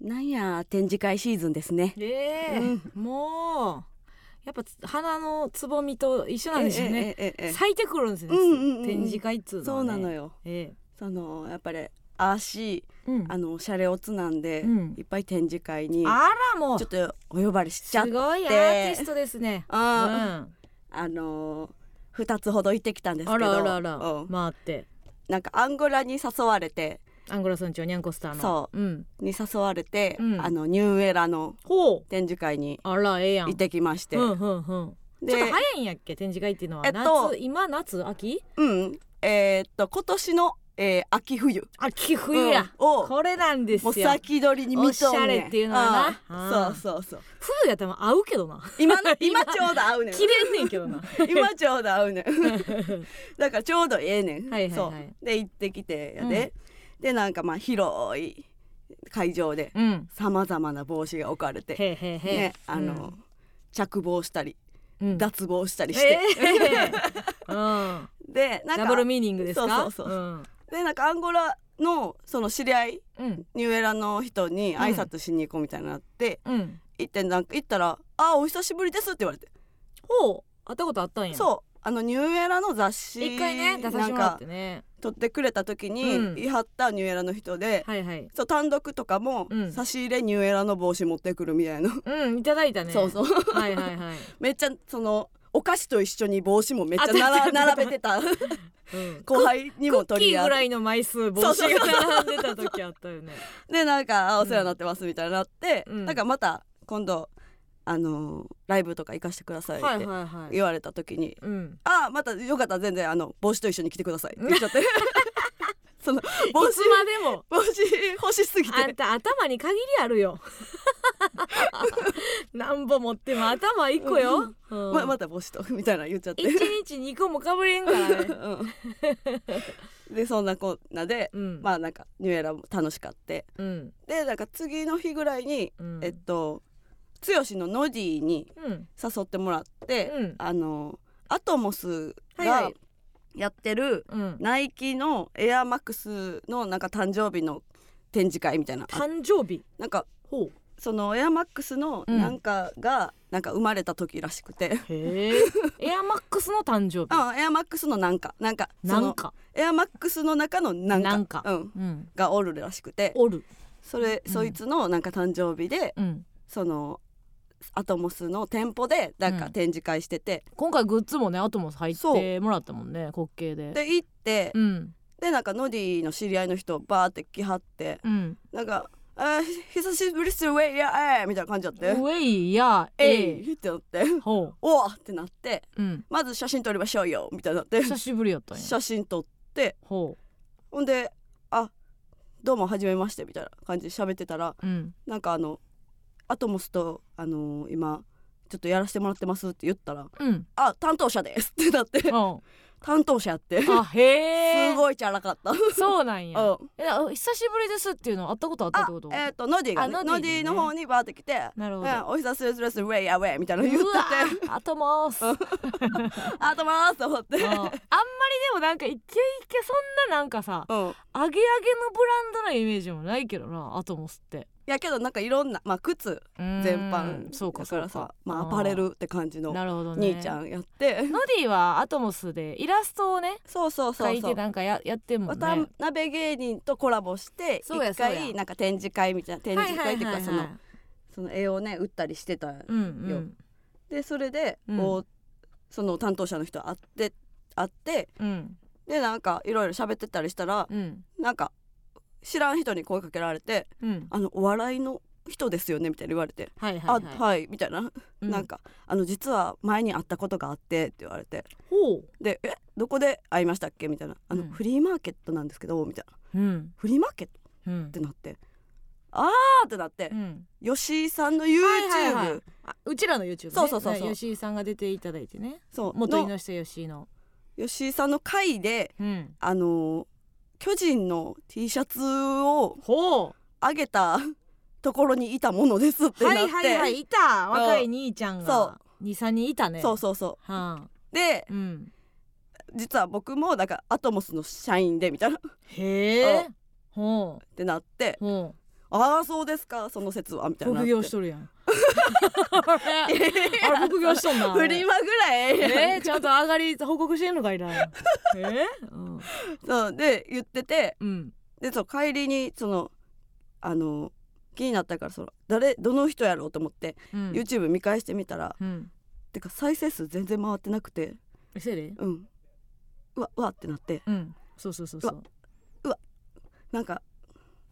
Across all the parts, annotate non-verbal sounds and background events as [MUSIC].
なんや展示会シーズンですね。ええ。もうやっぱ花のつぼみと一緒なんですよね、ええええええ咲いてくるんですよね、うんうんうん展示会っつうのね、うなのよ。えそのやっぱり足えうん。あのシャレオツなんで、うん。いっぱい展示会にあらもう。ちょっとお呼ばれしちゃって。すごいアーティストですね、うん、あああのー、2つほど行ってきたんですけど。らあらあら、うん。回って。なんかアンゴラに誘われてアンゴラ村長ニャンコスターの、そう。ん、に誘われて、うん。あのニューエラの展示会にあらええやん。行ってきまして、うんうんうん。でちょっと早いんやっけ展示会っていうのは、えっと夏今夏？秋？うん。えーっと今年の、えー秋冬。秋冬や、うん。をこれなんですもうよ先取りに見とんねん。おしゃれっていうのはな。そうそうそう。冬やったら合うけどな。今の [LAUGHS] 今ちょうど合うねん。切れんねんけどな。[LAUGHS] 今ちょうど合うねん。[LAUGHS] だからちょうどええねん、はいはいはい。そう。で行ってきてやで、でなんかまあ広い会場でうん。さまざまな帽子が置かれてねあの、着帽したりうん。脱帽したりして、えー。[LAUGHS] うん。でなんかダブルミーニングですか？そうそうそうん。でなんかアンゴラのその知り合いうん。ニューエラの人に挨拶しに行こうみたいになって、うん。行ってなんか行ったら「あお久しぶりです」って言われて、ほう。会ったことあったんや。そう。あのニューエラの雑誌一回ね出させてもらってね撮ってくれた時に、い張ったニューエラの人で、はいはい。そう単独とかも、うん。差し入れニューエラの帽子持ってくるみたいな、うんいただいたね。そうそう。はいはいはい、[LAUGHS] めっちゃそのお菓子と一緒に帽子もめっちゃ並べてた。うん、[LAUGHS] 後輩にも取り合うキーぐらいの枚数帽子が並んでた時あったよね。でなんかあ「お世話になってます」みたいになって、うん。なんかまた今度あのーライブとか行かしてくださいはいってはいはい言われた時にうん「あまたよかったら全然あの帽子と一緒に来てください」って言っちゃって。[LAUGHS] その [LAUGHS] 帽子までも。帽子欲しすぎてあんた頭に限りあるよ。[LAUGHS] なんぼ持っても頭一個よ、うん。ままた帽子とみたいなの言っちゃって。一日二個もかぶれんからね。うん。でそんなこんなで、うん。まあなんかニューエラも楽しかって。うん。でなんか次の日ぐらいに、うん。えっと剛のノディにうん。誘ってもらって、うん。あのアトモスがやってるうん。ナイキのエアマックスのなんか誕生日の展示会みたいなあ誕生日？なんかほう。そのエアマックスのうんなんかがなんか生まれた時らしくて、へえ。[LAUGHS] エアマックスの誕生日？あエアマックスのなんか。なんかなんか？エアマックスの中のなんか。うん、うん。がおるらしくて。おる。それ、うん。そいつのなんか誕生日でうん。そのアトモスの店舗でなんかうん。展示会してて、今回グッズもねアトモス入っそてもらったもんね滑稽で。で行って、うん。でなんかノディの知り合いの人バーって来はって。うん。なんか「あー久しぶりっすウェイやえー」みたいな感じだって。ウェイや「ええい!」ってなって。ほ「おーってなって。ううん。まず写真撮りましょうよみたいになって。久しぶりやったんや。写真撮って。ほほんで「あどうもはじめまして」みたいな感じで喋ってたらううん。なんかあのアトモスとあのー今ちょっとやらせてもらってますって言ったらうん「あ担当者です」って [LAUGHS] なってうん。担当者やって。すあへえ。ごいチャラかった。そうなんや。うん。久しぶりですっていうの会ったことあったっあてこと？えっ、とノディが、ね、あノディね。の方にバーって来てなるほど。うん、お久しぶりですウェイやウェイみたいなの言ってて。アトモスうん。あとまーすと思って。うん。あんまりでもなんかいけいけそんななんかさうん。アゲアゲのブランドのイメージもないけどなアトモスってやけどなんかいろんなまあ靴全全般そうかだからさまあアパレルって感じのなるほどね。兄ちゃんやって、ノディはアトモスでイラストをねそうそうそ書いう。そうてなんかややってんもん渡ね辺芸人とコラボして一回なんか展示会みたいな展示会っていうかそのいその絵をね売ったりしてたうんうん。でそれでうん。こう、その担当者の人会って会ってうん。でなんかいろいろ喋ってたりしたらうん。なんか知らん人に声かけられてうん「あのお笑いの人ですよね」みたいに言われて「はいはいあはい」みたいな、うん。なんか「あの実は前に会ったことがあって」って言われて。ほう。で「えどこで会いましたっけ?」みたいな「あの、うん。フリーマーケットなんですけど」みたいな。うん「フリーマーケット?」うん。ってなって「あー!」ってなって。う、ん。吉井さんの YouTube、はいはいはい。あうちらの YouTube ね。そうそうそうそう。ね吉井さんが出ていただいてね。そう。の元井の人吉井の。吉井さんの回でうん。あのー巨人の T シャツをほあげた [LAUGHS] ところにいたものですってうなって、はいはいはいいた。若い兄ちゃんそが23人いたね。そうそうそはあ。うでうん。実は僕もだからアトモスの社員でみたいな。っへえ。ほう。てなって。ほああそうですかその説はみたいな副業しとるやん [LAUGHS] あれ副業しとんな [LAUGHS] フリマぐらい。えー、ちゃんと上がり報告してんのかいな。[LAUGHS] え？ー、うん。そうで言っててうん。でそう帰りにそのあの気になったからその誰どの人やろうと思って、うん。YouTube 見返してみたらうん。てか再生数全然回ってなくて。せやで？うん。うわうわってなって。うん。そうそうそうそう。なんか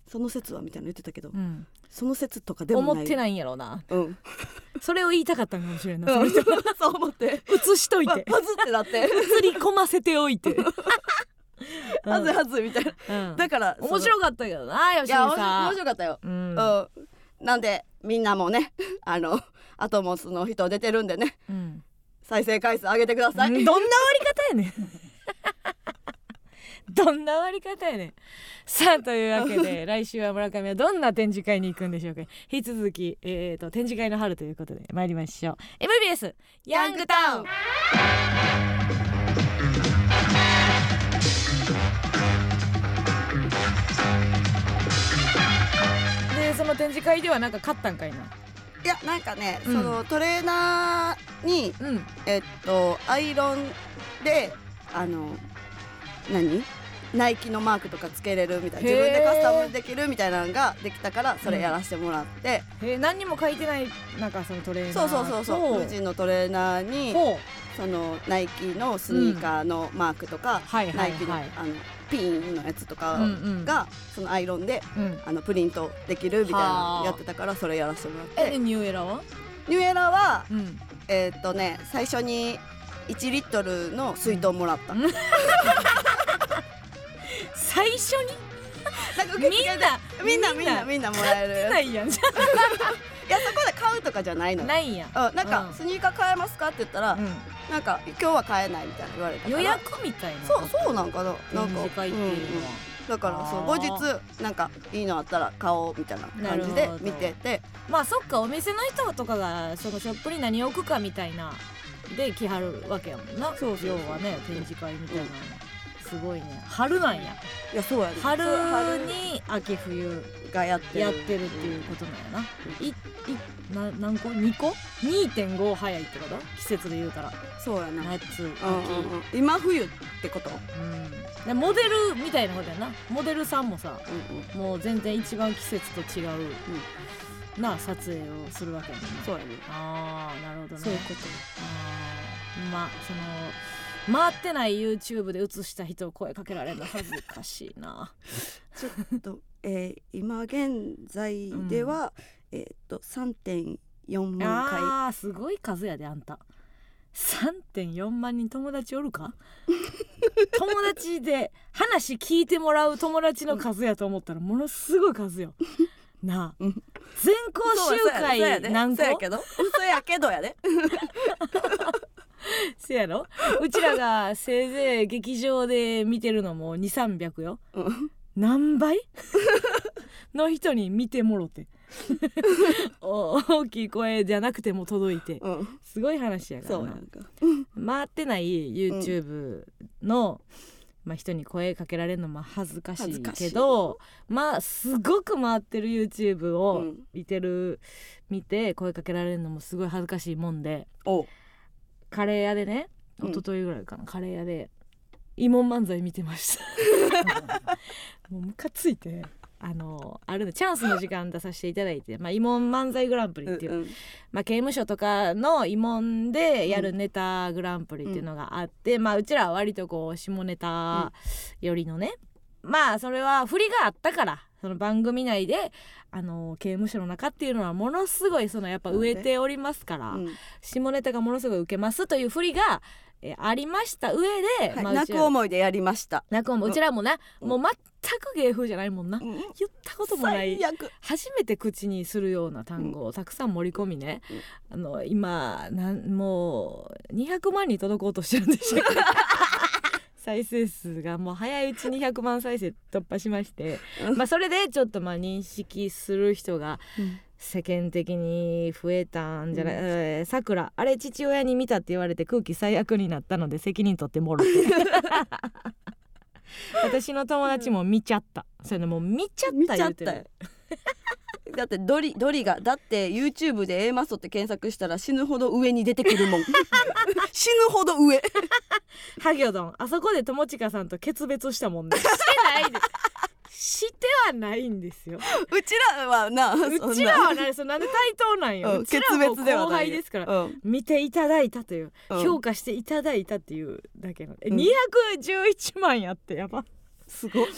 その説はみたいなの言ってたけど、うん。その説とかでも思ってないんやろうな。うん。[LAUGHS] それを言いたかったんかもしれんな、うん。それ [LAUGHS] そう思って。映しといて。わはずってなって。映り込ませておいて、[LAUGHS] はずはずみたいな。うん。だから面白かったけどなよしみいや面白さん面白かったよ、うん。うん。なんでみんなもねあのアトモスの人出てるんでね。うん。再生回数上げてください、どんな割り方やねんどんな割り方やねん。さあというわけで来週は村上はどんな展示会に行くんでしょうか。引き続き、えー、と展示会の春ということで参りましょう。MBS ヤングタウン。でその展示会ではなんか勝ったんかいな？いやなんかね、うん。そのトレーナーにうん。えっとアイロンであの何？ナイキのマークとかつけれるみたいな自分でカスタムできるみたいなのができたからそれやらせてもらって、えー、何にも書いてないなんかそのトレーナー。そうそうそうそう。と無人のトレーナーにほそのナイキのスニーカーのマークとか、ナイキの,、はいあのピンのやつとかう、うんうん。が、そのアイロンでうん、あのプリントできるみたいなやってたからそれやらせてもらって。えでニューエラは？ニューエラはうん。えーっとね最初に1リットルの水筒もらった、うん最初に？なんか受みんなみんなみんな。みんなもらえる。ないやん。じいやそこで買うとかじゃないの。ないん。や、うん、なんか、うん。スニーカー買えますかって言ったら、うん、なんか今日は買えないみたいな言われた予約みたいな。そうそうなんかな。なんか展示会っていうのは、うんうん。だからそうあ後ー日なんかいいのあったら買おうみたいな感じで見てて。まあそっかお店の人とかがそのショップに何置くかみたいなで来はるわけやもんな。そう。要はね展示会みたいなの、すごいね。春なんや。いやそうやね春に秋冬がやってる。やってるっていうことなんやな。いいな何個？2個？2.5早いってこと？季節で言うたら。そうやな、夏秋、うんうんうん、今冬ってこと、うん、でモデルみたいなことやな。モデルさんもさうんうん、もう全然一番季節と違う、な撮影をするわけやもんなそうやね。ああなるほどね。そういうこと。あー。まあその回ってない YouTube で映した人を声かけられるの恥ずかしいな。ちょっと、えー、今現在では、えーっと3.4万回。あーすごい数やであんた。3.4万人友達おるか？[LAUGHS] 友達で話聞いてもらう友達の数やと思ったらものすごい数よ。なあ。うん。全校集会何個？そうやけど。嘘やけどやで [LAUGHS] [LAUGHS] せやろ？うちらがせいぜい劇場で見てるのも2300よ。うん。何倍？の人に見てもろて。お [LAUGHS] 大きい声じゃなくても届いて。うん。すごい話やから回ってない YouTube の、まあ、人に声かけられるのも恥ずかしいけどまあすごく回ってる YouTube うをん。見てる、見て声かけられるのもすごい恥ずかしいもんでカレー屋でねうん。一昨日ぐらいかな、カレー屋で慰問漫才見てました。[LAUGHS] もうムカついてあのあるのチャンスの時間出させていただいて、まあ、慰問漫才グランプリっていう、うんうん。まあ、刑務所とかの慰問でやるネタグランプリっていうのがあって、まあうちらは割とこう下ネタよりのね、まあそれは振りがあったからその番組内であの刑務所の中っていうのはものすごいそのやっぱ植えておりますから、うん。下ネタがものすごい受けますという振りがえありました上で、はい。まあ、う泣く思いでやりました。泣く思いうちらもな、もう全く芸風じゃないもんな、うん言ったこともない。初めて口にするような単語をたくさん盛り込みね、あの今なんもう200万に届こうとしてるんでしょ再生数がもう早いうちに100万再生突破しまして、うん。まあそれでちょっとまあ認識する人がうん。世間的に増えたんじゃない、さくらあれ父親に見たって言われて空気最悪になったので責任取ってもろて。[LAUGHS] 私の友達も見ちゃった。それでもう見ちゃった言うてる。見ちゃったよ [LAUGHS] だってドリドリがだって YouTube で A マストって検索したら死ぬほど上に出てくるもん。[LAUGHS] 死ぬほど上。[LAUGHS] ハギョドンあそこで友近さんと決別したもんね。してないで。してはないんですよ。うちらはなうちらは何そなんで対等なんよ、ううんではない輩ですからうん。見ていただいたという、うん。評価していただいたっていうだけの。えうん。211万やってやば。すごい、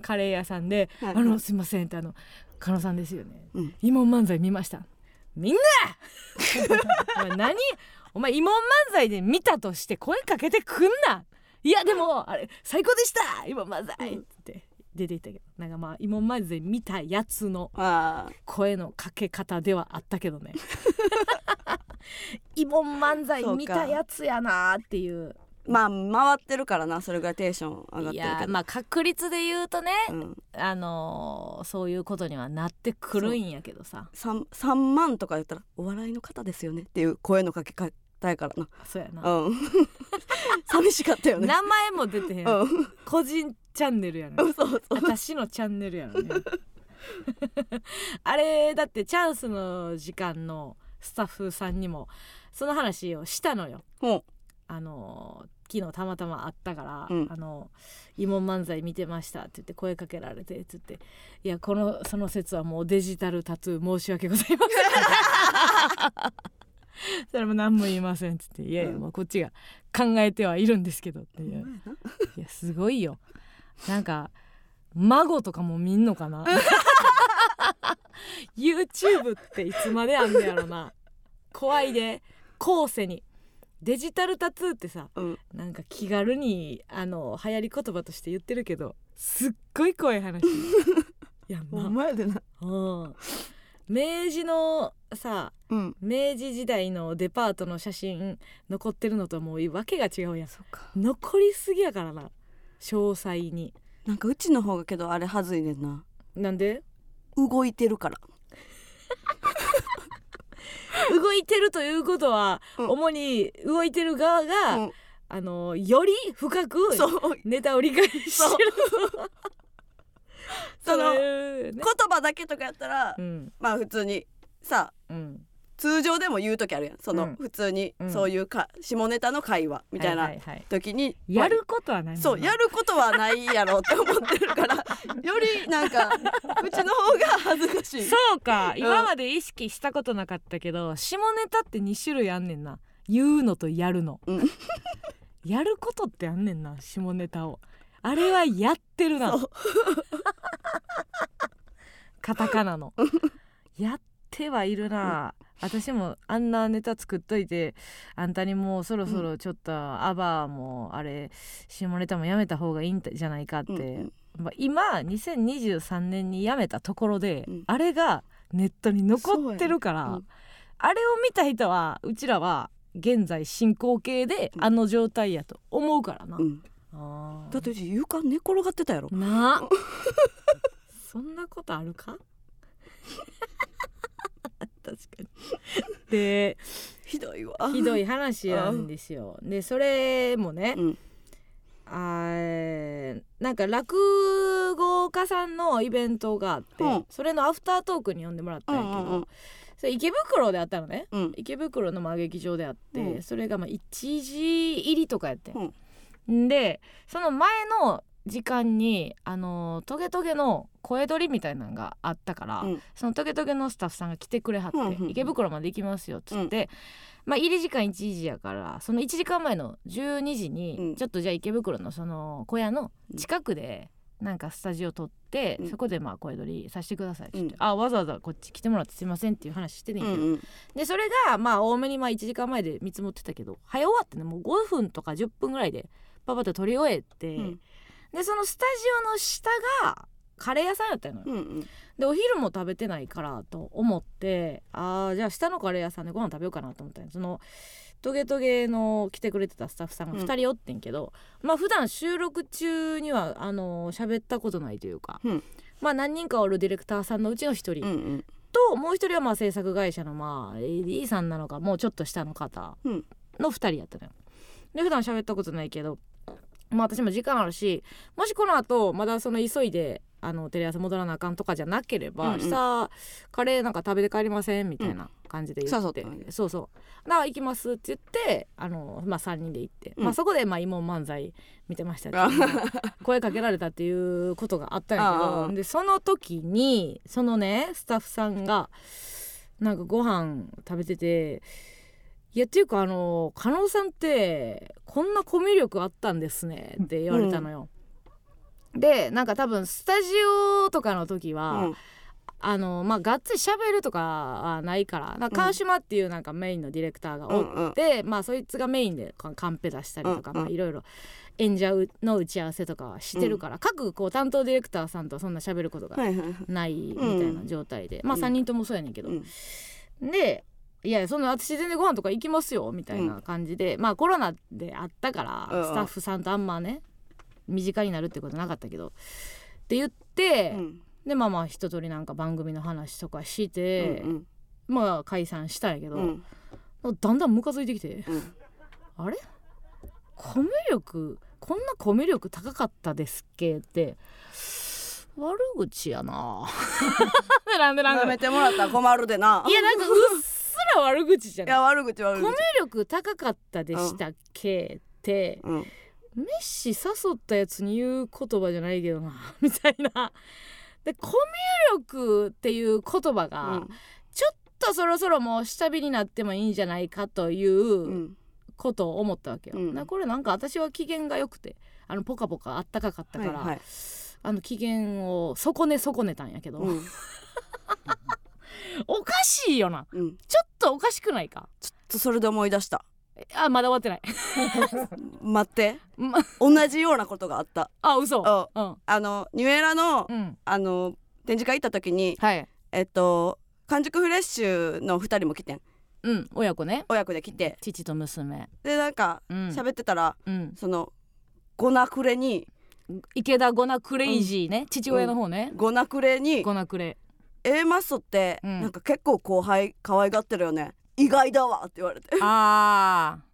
カレー屋さんで「はい。あのすいません」ってあの「加納さんですよね。うん、慰問漫才見ました」みんな！[LAUGHS] お前何？お前慰問漫才で見たとして声かけてくんな！いやでもあれ最高でした！慰問漫才！うん。って出ていったけど。なんかまあ慰問漫才見たやつのあ声のかけ方ではあったけどね。[LAUGHS] 慰問漫才見たやつやなっていうーまあ回ってるからなそれぐらいテンション上がっいてるけど。やまあ確率で言うとね、うん、あのーそういうことにはなってくるんやけどさ。3, 3万とか言ったら「お笑いの方ですよね」っていう声のかけ方やからな。そうやな、うん。[LAUGHS] 寂しかったよね。名前も出てへん、うん。個人チャンネルやねそうそう。私のチャンネルやのねあれだってチャンスの時間のスタッフさんにもその話をしたのよ。ほあのー昨日たまたま会ったから「うん。あの慰問漫才見てました」って言って声かけられてつって「いやこのその説はもうデジタルタトゥー申し訳ございません」[LAUGHS] それも何も言いませんっつって「いやいやうん。もうこっちが考えてはいるんですけど」ってう。いやすごいよ。なんか孫とかも見んのかな？[LAUGHS] YouTube っていつまであんねやろな。怖いで後世にデジタルタトゥーってさうん。なんか気軽にあの流行り言葉として言ってるけどすっごい怖い話。[LAUGHS] やんほんな、まやでな。うん、明治のさうん。明治時代のデパートの写真残ってるのともうわけが違うやん。そっか。残りすぎやからな。詳細に。なんかうちの方がけどあれはずいねんな。なんで？動いてるから動いてるということは、うん。主に動いてる側が、うん。あのより深くそう。ネタを理解してる。そ [LAUGHS] の言葉だけとかやったら、うん。まあ普通にさうん通常でも言う時あるやん。その、うん。普通にうん。そういうか下ネタの会話みたいはないはいはい。時に、やることはないそうやることはないやろって思ってるから [LAUGHS] よりなんかうちの方が恥ずかしい。そうか。今まで意識したことなかったけど、下ネタって2種類あんねんな。言うのとやるの、うん。[LAUGHS] やることってあんねんな下ネタを。あれはやってるな。そう。カタカナの。や [LAUGHS] ってはいるな、私もあんなネタ作っといてあんたにもうそろそろちょっとアバーもあれ下ネタもやめた方がいいんじゃないかって、うん今2023年にやめたところで、うん。あれがネットに残ってるから、そうやね。うん。あれを見た人はうちらは現在進行形でうん。あの状態やと思うからな、うん。だってうち床寝転がってたやろ。な。あ [LAUGHS] そんなことあるか？確かに。でひどいわ。ひどい話なんですよ。でそれもね、うん。あーなんか落語家さんのイベントがあって、うん。それのアフタートークに呼んでもらったんやけど、うんうんうん。それ池袋であったのね。うん。池袋のまあ劇場であって、うん。それがまあ1時入りとかやってん、でその前の時間にあのトゲトゲの声取りみたいなのがあったから、うん。そのトゲトゲのスタッフさんが来てくれはって、うんうんうん。池袋まで行きますよっつって、まあ入り時間1時やからその1時間前の12時に、うん。ちょっとじゃあ池袋のその小屋の近くでなんかスタジオ撮って、うん。そこでまあ声取りさせてくださいって言って、うん。あわざわざこっち来てもらってすいませんっていう話してねんけど、うんうん。でそれがまあ多めにまあ1時間前で見積もってたけど早終わってねもう5分とか10分ぐらいでパパッと撮り終えて、うんでそのスタジオの下がカレー屋さんやったのよ、うんうん。でお昼も食べてないからと思ってあーじゃあ下のカレー屋さんでご飯食べようかなと思ったんや。そのトゲトゲの来てくれてたスタッフさんが2人おってんけど、まあ普段収録中にはあの喋ったことないというか、うん。まあ何人かおるディレクターさんのうちの1人、うんうん。ともう一人はまあ制作会社のまあ AD さんなのかもうちょっと下の方うん。の2人やったのよ。で普段喋ったことないけどまあ私も時間あるしもしこの後まだその急いであのテレ朝戻らなあかんとかじゃなければ、うんうん。下カレーなんか食べて帰りませんみたいな感じで言って、誘ったのねそうそう「だから行きます」って言ってあの、まあ、3人で行って、うん。まあ、そこでまあ慰問漫才見てましたけあど声かけられたっていうことがあったんやけどでその時にそのねスタッフさんがなんかご飯食べてて「いやっていうかあの加納さんってこんなコミュ力あったんですね」って言われたのよ。でなんか多分スタジオとかの時は、うん。あのまあがっつり喋るとかはないからか川島っていうなんかメインのディレクターがおって、まあそいつがメインでカカンペ出したりとか、うんうん。まあいろいろ演者の打ち合わせとかはしてるから、各こう担当ディレクターさんとそんな喋ることがないみたいな状態で、まあうん3人ともそうやねんけど、うん。でいやそんな私全然ご飯とか行きますよみたいな感じで、まあコロナであったから、うんうん。スタッフさんとあんまね身近になるってことなかったけどって言って、うん。でまあまあ一通りなんか番組の話とかして、うんまあ解散したんやけど、うん。だんだんムカついてきてうん。あれ？コミュ力こんなコミュ力高かったですっけ？って悪口やな。なんでなんでめてもらったら困るでな。いやなんかうっすら悪口じゃない。いや悪口悪コミ口ュ力高かったでしたっけって。うん。メッシ誘ったやつに言う言葉じゃないけどな [LAUGHS] みたいな。でコミュ力っていう言葉が、うん。ちょっとそろそろもう下火になってもいいんじゃないかといううん。ことを思ったわけよ。うん。なこれなんか私は機嫌が良くてあのポカポカあったかかったから、はいはい。あの機嫌を損ね損ねたんやけど、うん [LAUGHS] おかしいよな。うん。ちょっとおかしくないか？ちょっとそれで思い出した。あまだ終わってない。[LAUGHS] 待って。ま同じようなことがあった。あ嘘。あうん。あのニュエラのうん。あの展示会行った時にはい。えっと完熟フレッシュの二人も来てん。うん親子ね。親子で来て。父と娘。でなんかうん。喋ってたら、うん。そのゴナクレに池田ゴナクレイジーね、父親の方ね、ゴナクレにゴナクレ A マッソってうん。なんか結構後輩可愛がってるよね。意外だわって言われて。ああ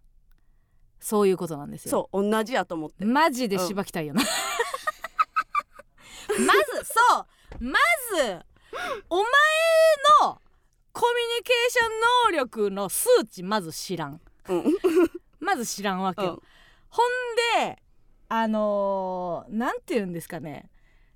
そういうことなんですよ。そう同じやと思って。マジでしばきたいよな、まずそう。まずお前のコミュニケーション能力の数値まず知らん。うん。[LAUGHS] まず知らんわけよ、うん。ほんであのーなんて言うんですかね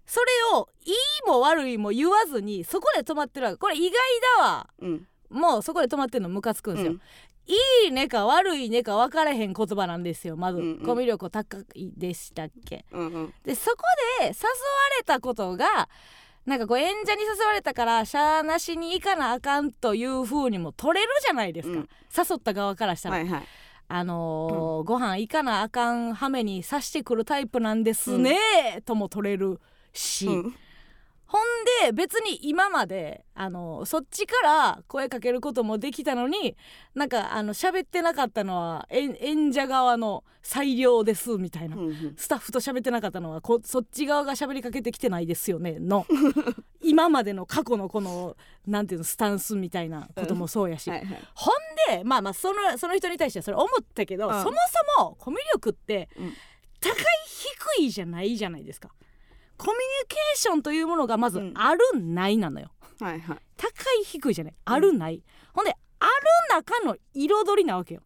それをいいも悪いも言わずにそこで止まってるわけ。これ意外だわ。うん。もうそこで止まってるのムカつくんですよ、うん。いいねか悪いねか分からへん言葉なんですよ。まず、うんうん。コミュ力高いでしたっけ。うんうん。でそこで誘われたことがなんかこう演者に誘われたからしゃーなしに行かなあかんという風にも取れるじゃないですか、うん。誘った側からしたら、はいはい。あのーご飯行かなあかんはめに刺してくるタイプなんですね、とも取れるし、うん。ほんで別に今まであのそっちから声かけることもできたのになんかあの喋ってなかったのは演演者側の裁量ですみたいな、うんうん。スタッフと喋ってなかったのはこそっち側が喋りかけてきてないですよねの。[LAUGHS] 今までの過去のこのなんていうのスタンスみたいなこともそうやし、はいはい。ほんでまあまあそのその人に対してはそれ思ったけど、うん。そもそもコミュ力ってうん。高い低いじゃないじゃないですか。コミュニケーションというものがまずうん。あるないなのよ。はいはい。高い低いじゃないあるない、ほんである中の彩りなわけよ。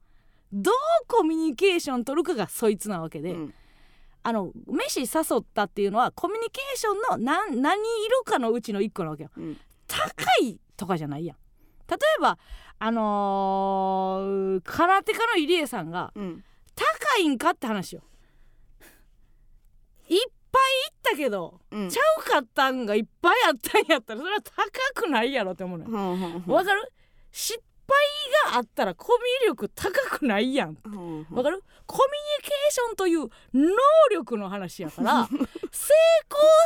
どうコミュニケーション取るかがそいつなわけで、うん。あの飯誘ったっていうのはコミュニケーションの何何色かのうちの一個なわけよ。うん。高いとかじゃないやん。例えばあのー空手家の入江さんがうん。高いんかって話よ。いっぱい行ったけど、うん。ちゃうかったんがいっぱいあったんやったらそれは高くないやろって思うのようんうんうんわかる？失敗があったらコミュ力高くないやん。わかる？コミュニケーションという能力の話やから [LAUGHS] 成功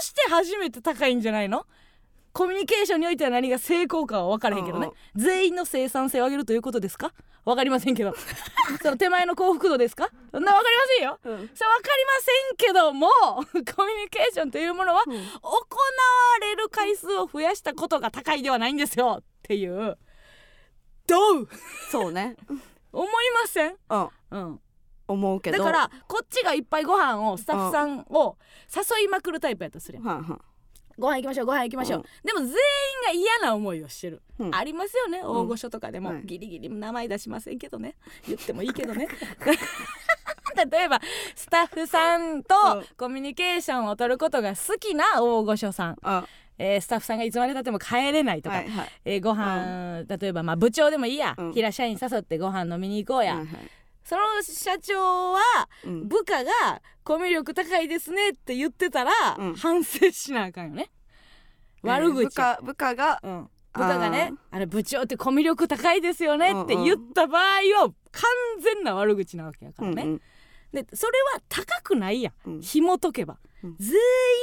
して初めて高いんじゃないの？コミュニケーションにおいては何が成功かは分からへんけどね。全員の生産性を上げるということですか？分かりませんけど。[LAUGHS] その手前の幸福度ですか？そんな分かりませんよ。うん。それ分かりませんけども [LAUGHS] コミュニケーションというものはうん。行われる回数を増やしたことが高いではないんですよっていう。どう？そうね。[LAUGHS] 思いません？うん。うん。思うけど。だからこっちがいっぱいご飯をスタッフさんを誘いまくるタイプやとするやん。はいはご飯行きましょうご飯行きましょう、うん。でも全員が嫌な思いをしてる、うん。ありますよね大御所とかでも、はい。ギリギリ名前出しませんけどね。言ってもいいけどね。[LAUGHS] 例えばスタッフさんとうん。コミュニケーションを取ることが好きな大御所さん、あえースタッフさんがいつまでたっても帰れないとか、はいはいえーご飯、例えばまあ部長でもいいや、うん。平社員誘ってご飯飲みに行こうや、はいはいその社長はうん。部下がコミュ力高いですねって言ってたら、うん。反省しなあかんよね。悪口、部下部下がうん、部下がねあれ部長ってコミュ力高いですよねって言った場合は完全な悪口なわけやからね、うんうん。でそれは高くないやん、うん。紐解けば、うん。全員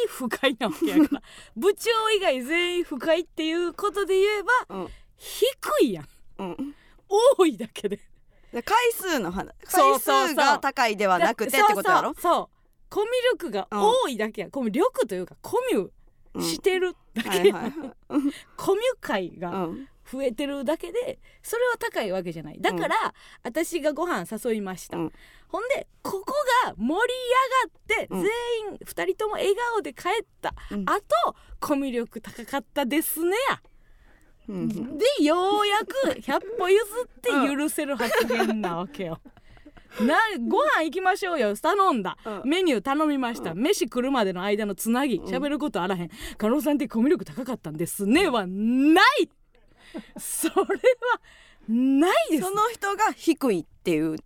不快なわけやから。[LAUGHS] 部長以外全員不快っていうことで言えばうん。低いやん。うん。多いだけでで回数の話回そうそうそう。数が高いではなくてってことやろ？そうコミュ力が多いだけや、コミュ力というかコミュうんしてるだけ。や、はいはいはい。コミュ界がうん。増えてるだけでそれは高いわけじゃない。だから、私がご飯誘いました、うん。ほんでここが盛り上がって、うん。全員2人とも笑顔で帰った、うん。あとコミュ力高かったですねや、うん。でようやく100歩譲って許せる発言なわけよ。[LAUGHS] なご飯行きましょうよ。頼んだ、うん。メニュー頼みました、飯来るまでの間のつなぎ。喋ることあらへん。加納さんってコミュ力高かったんですねはない。それはないです。その人が低いっていうっ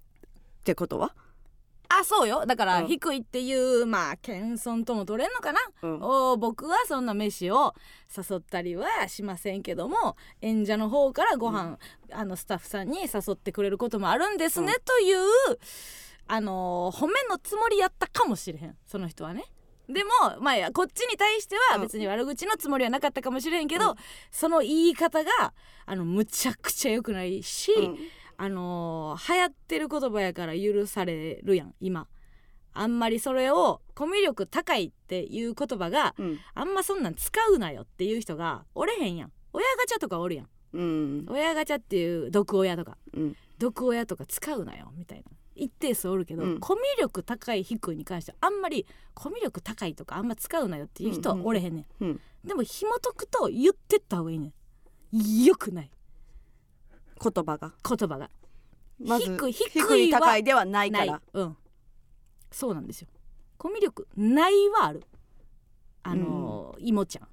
てことは？あそうよ。だからうん。低いっていうまあ謙遜とも取れんのかな、うん。お僕はそんな飯を誘ったりはしませんけども演者の方からご飯、あのスタッフさんに誘ってくれることもあるんですね、うん。というあのー褒めのつもりやったかもしれへん。その人はね。でもまあこっちに対してはうん。別に悪口のつもりはなかったかもしれんけど、うん。その言い方があのむちゃくちゃ良くないし、うんあのー流行ってる言葉やから許されるやん今。あんまりそれをコミュ力高いっていう言葉がうん。あんまそんなん使うなよっていう人がおれへんやん。親ガチャとかおるやん。うん。親ガチャっていう毒親とか。うん。毒親とか使うなよみたいな。一定数おるけど、うん。コミュ力高い低いに関してはあんまりコミュ力高いとかあんま使うなよっていう人はおれへんねん、うん。でも紐解くと言ってった方がいいねん。よくない言葉が。言葉が。まず低い低い高いではないから。うん。そうなんですよ。コミュ力ないはある。あのー、いもちゃん。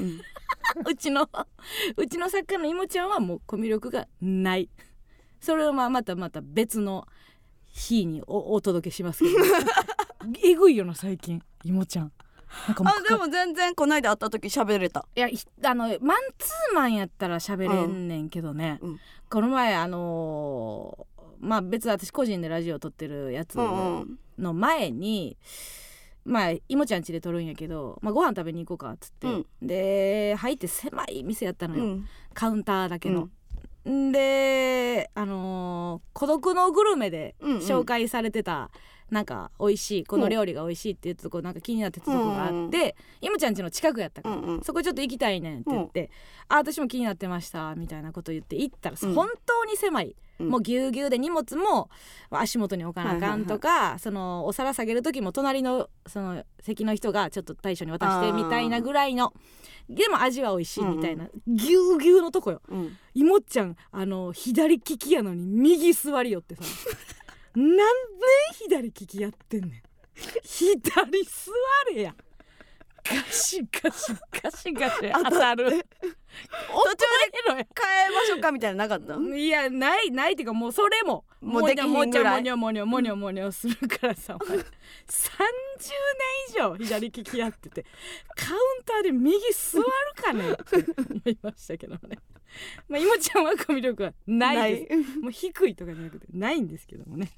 うん。[LAUGHS] うちのうちの作家のいもちゃんはもうコミュ力がない。それをまあまたまた別の日におお届けしますけど。[LAUGHS] えぐいよな最近。いもちゃんあでも全然こないだ会った時喋れた。いやひあのマンツーマンやったら喋れんねんけどね、うん。この前あのーまあ別に私個人でラジオ撮ってるやつうんうん。の前に、まあいもちゃん家で撮るんやけど、まあ、ご飯食べに行こうかっつって、で入って狭い店やったのよ、うん。カウンターだけの。ん。であのー孤独のグルメ」でうんうん。紹介されてた、なんか美味しいこの料理が美味しいっていうとこなんか気になってたとこがあって、いもちゃん家の近くやったから、うんうん。そこちょっと行きたいねんって言って「あ私も気になってました」みたいなこと言って行ったら、うん。本当に狭い、うん。もうぎゅうぎゅうで荷物も足元に置かなあかんとか、そのお皿下げる時も隣のその席の人がちょっと大将に渡してみたいなぐらいのでも味は美味しいみたいな、ぎゅうぎゅうのとこよ。うん。いもちゃんあの左利きやのに右座りよってさなんで左利きやってんねん。左座れや。シガシガシガシ当たる。途中で変え。ましょうかみたいなのなかったいやないないっていうかもうそれも。もうできひんもぐらい。もにょもにょもにょもにょするからさお前30年以上左利きやっててカウンターで右座るかねって思いましたけどねまあいもちゃんはコミュ力はないですもう低いとかじゃなくてないんですけどもね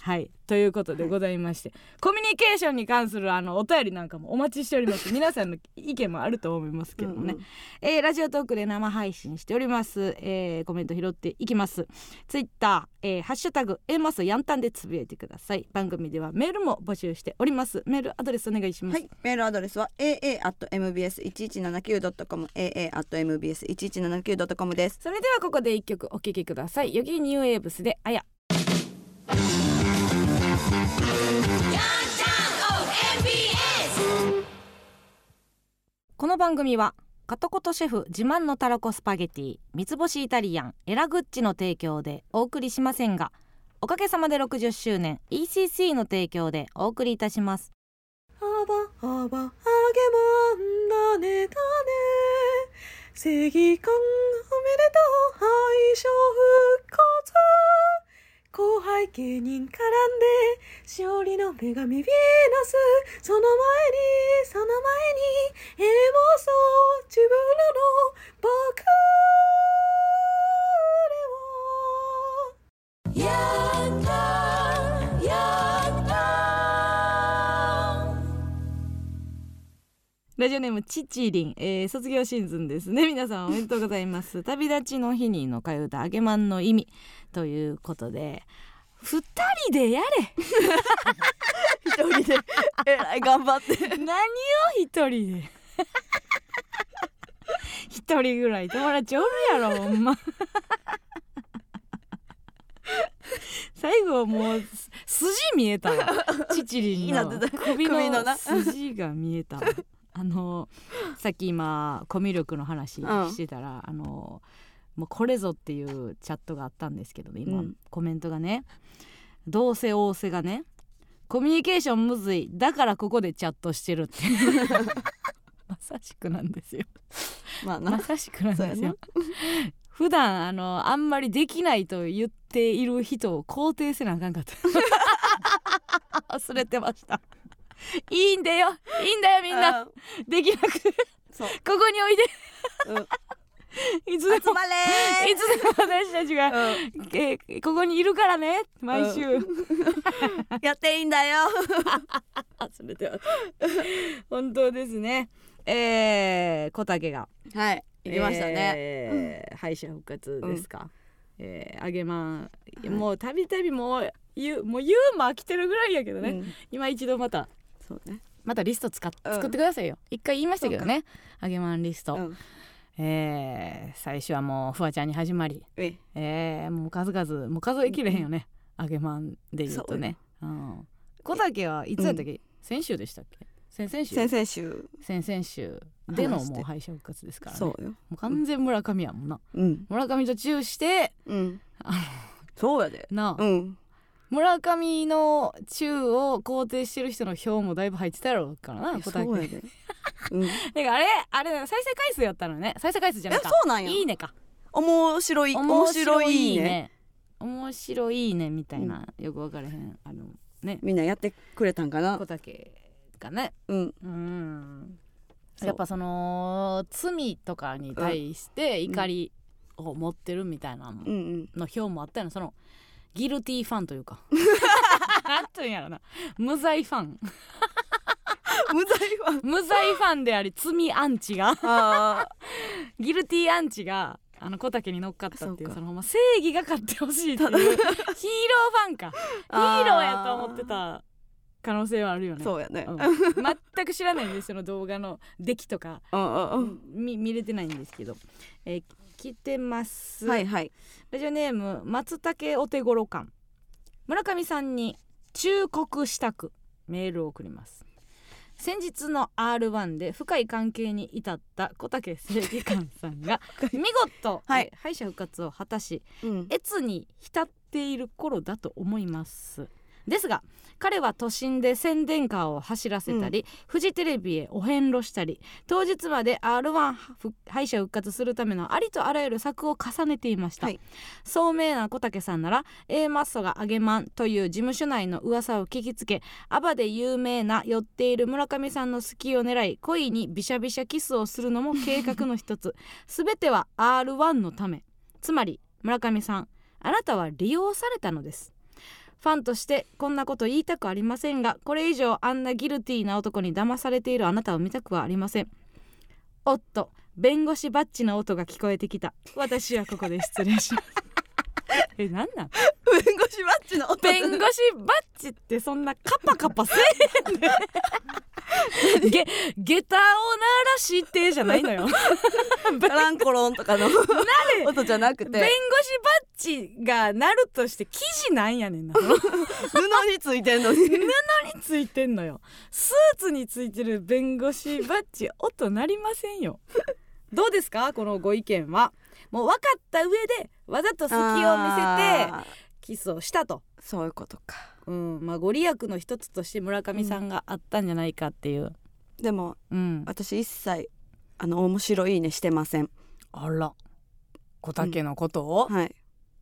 はい。ということでございまして、コミュニケーションに関するあのお便りなんかもお待ちしております。皆さんの意見もあると思いますけどもね、うんうん。えーラジオトークで生配信しております、えーコメント拾っていきます。ツイッター、えーハッシュタグ A マスヤンタンでつぶやいてください。番組ではメールも募集しております。メールアドレスお願いします、はい、メールアドレスは aa.mbs1179.com aa.mbs1179.com です。それではここで一曲お聴きください。ヨギニューウェーブスであやこの番組はカトコトシェフ自慢のたらこスパゲティ三つ星イタリアンエラグッチの提供でお送りしませんがおかげさまで60周年 ECC の提供でお送りいたします。あばあばあげまんだねだね。正義感おめでとう敗者復活。後輩芸人絡んでしおりの女神ヴィーナスその前にその前にエモそう自分らの僕でラジオネームチチリン、えー卒業シーズンですね。皆さんおめでとうございます。[LAUGHS] 旅立ちの日にの替え歌あげまんの意味。ということで二人でやれ。一人で。[LAUGHS] えらい頑張って。何を一人で？一人ぐらい友達おるやろほんま。最後もうす筋見えたわ。チチリンの。[LAUGHS] 首の筋が見えたわあのさっき今コミュ力の話うん。してたら、あのもうこれぞっていうチャットがあったんですけどね今、うん。コメントがね。どうせ仰せがねコミュニケーションむずい。だからここでチャットしてるって。[LAUGHS] まさしくなんですよ。まあな。まさしくなんですよ。普段あのあんまりできないと言っている人を肯定せなあかんかった。[LAUGHS] 忘れてましたいいんだよ。いいんだよみんな。うんできなくて。そう。ここにおいで。うん。いつでも。いつで？も私たちが、ーえーここにいるからね。毎週、うん。[LAUGHS] やっていいんだよ。[LAUGHS] 忘れてます本当ですね。えー、小竹が。はい。行きましたね、えー敗者復活ですか、えー、揚げまん、もうたびたびもう言うもう言うも飽きてるぐらいやけどね、うん。今一度またそうね。またリスト使っうん作ってくださいよ、一回言いましたけどね。揚げまんリスト、うん。えー、最初はもうフワちゃんに始まり。えいえー、もう数々もう数えきれへんよね。揚げまんで言うとね。うん。小竹はいつやったっけ、先週でしたっけ？先々週？先々週。先々週でのもう敗者復活ですからね。そうよ。もう完全村上やもんな。うん。村上とチューしてうん。あのそうやで。なあ、うん村上のチューを肯定してる人の票もだいぶ入ってたやろうからな小竹。そうやで。うん。[LAUGHS] だからあれあれ再生回数やったのね。再生回数じゃないえかそうなんや。いいねか。面白い面白いね。面白いね。みたいな、よく分からへん。あのね。みんなやってくれたんかな。小竹がね。うん。うん。やっぱその罪とかに対して怒りを持ってるみたいなのうんうん。の票もあったよね。そのギルティーファンというか。なんていうんやろな。無罪ファン。無罪は無罪ファンであり罪アンチが。あギルティーアンチがあの小竹に乗っかったっていうそうか。そのま正義が勝ってほしいっていう。ヒーローファンか。ヒあー。ローやと思ってた可能性はあるよね。そうやね。うん。全く知らないんですその動画の出来とか。うん見れてないんですけど、えー来てます、はいはい。ラジオネーム松竹お手頃感。村上さんに忠告したくメールを送ります。先日の R1 で深い関係に至った小竹正義感さんが [LAUGHS] 見事、はい。えー敗者復活を果たしうん。越に浸っている頃だと思いますですが彼は都心で宣伝カーを走らせたり、フジテレビへお遍路したり当日まで R1 ふ敗者復活するためのありとあらゆる策を重ねていました、はい。聡明な小竹さんなら A マッソが揚げまんという事務所内の噂を聞きつけアバで有名な寄っている村上さんの好きを狙い恋にビシャビシャキスをするのも計画の一つ。[LAUGHS] 全ては R1 のため。つまり村上さんあなたは利用されたのですファンとしてこんなこと言いたくありませんがこれ以上あんなギルティーな男に騙されているあなたを見たくはありません。おっと弁護士バッジの音が聞こえてきた。私はここで失礼します。えなんなん？弁護士バッジの音弁護士バッジってそんなカパカパせえへんね [LAUGHS] ゲゲタを鳴らしてじゃないのよ。[LAUGHS] カランコロンとかの音じゃなくて。弁護士バッチがなるとして生地なんやねんな。布 [LAUGHS] に布についてんのに。ついてんのよ。スーツについてる弁護士バッジ音なりませんよ。どうですか？このご意見は。もう分かった上でわざと隙を見せてキスをしたと。そういうことかうん。まあご利益の一つとして村上さんがあったんじゃないかっていう。でもうん。私一切あの面白いねしてません。あら。小竹のことをはい。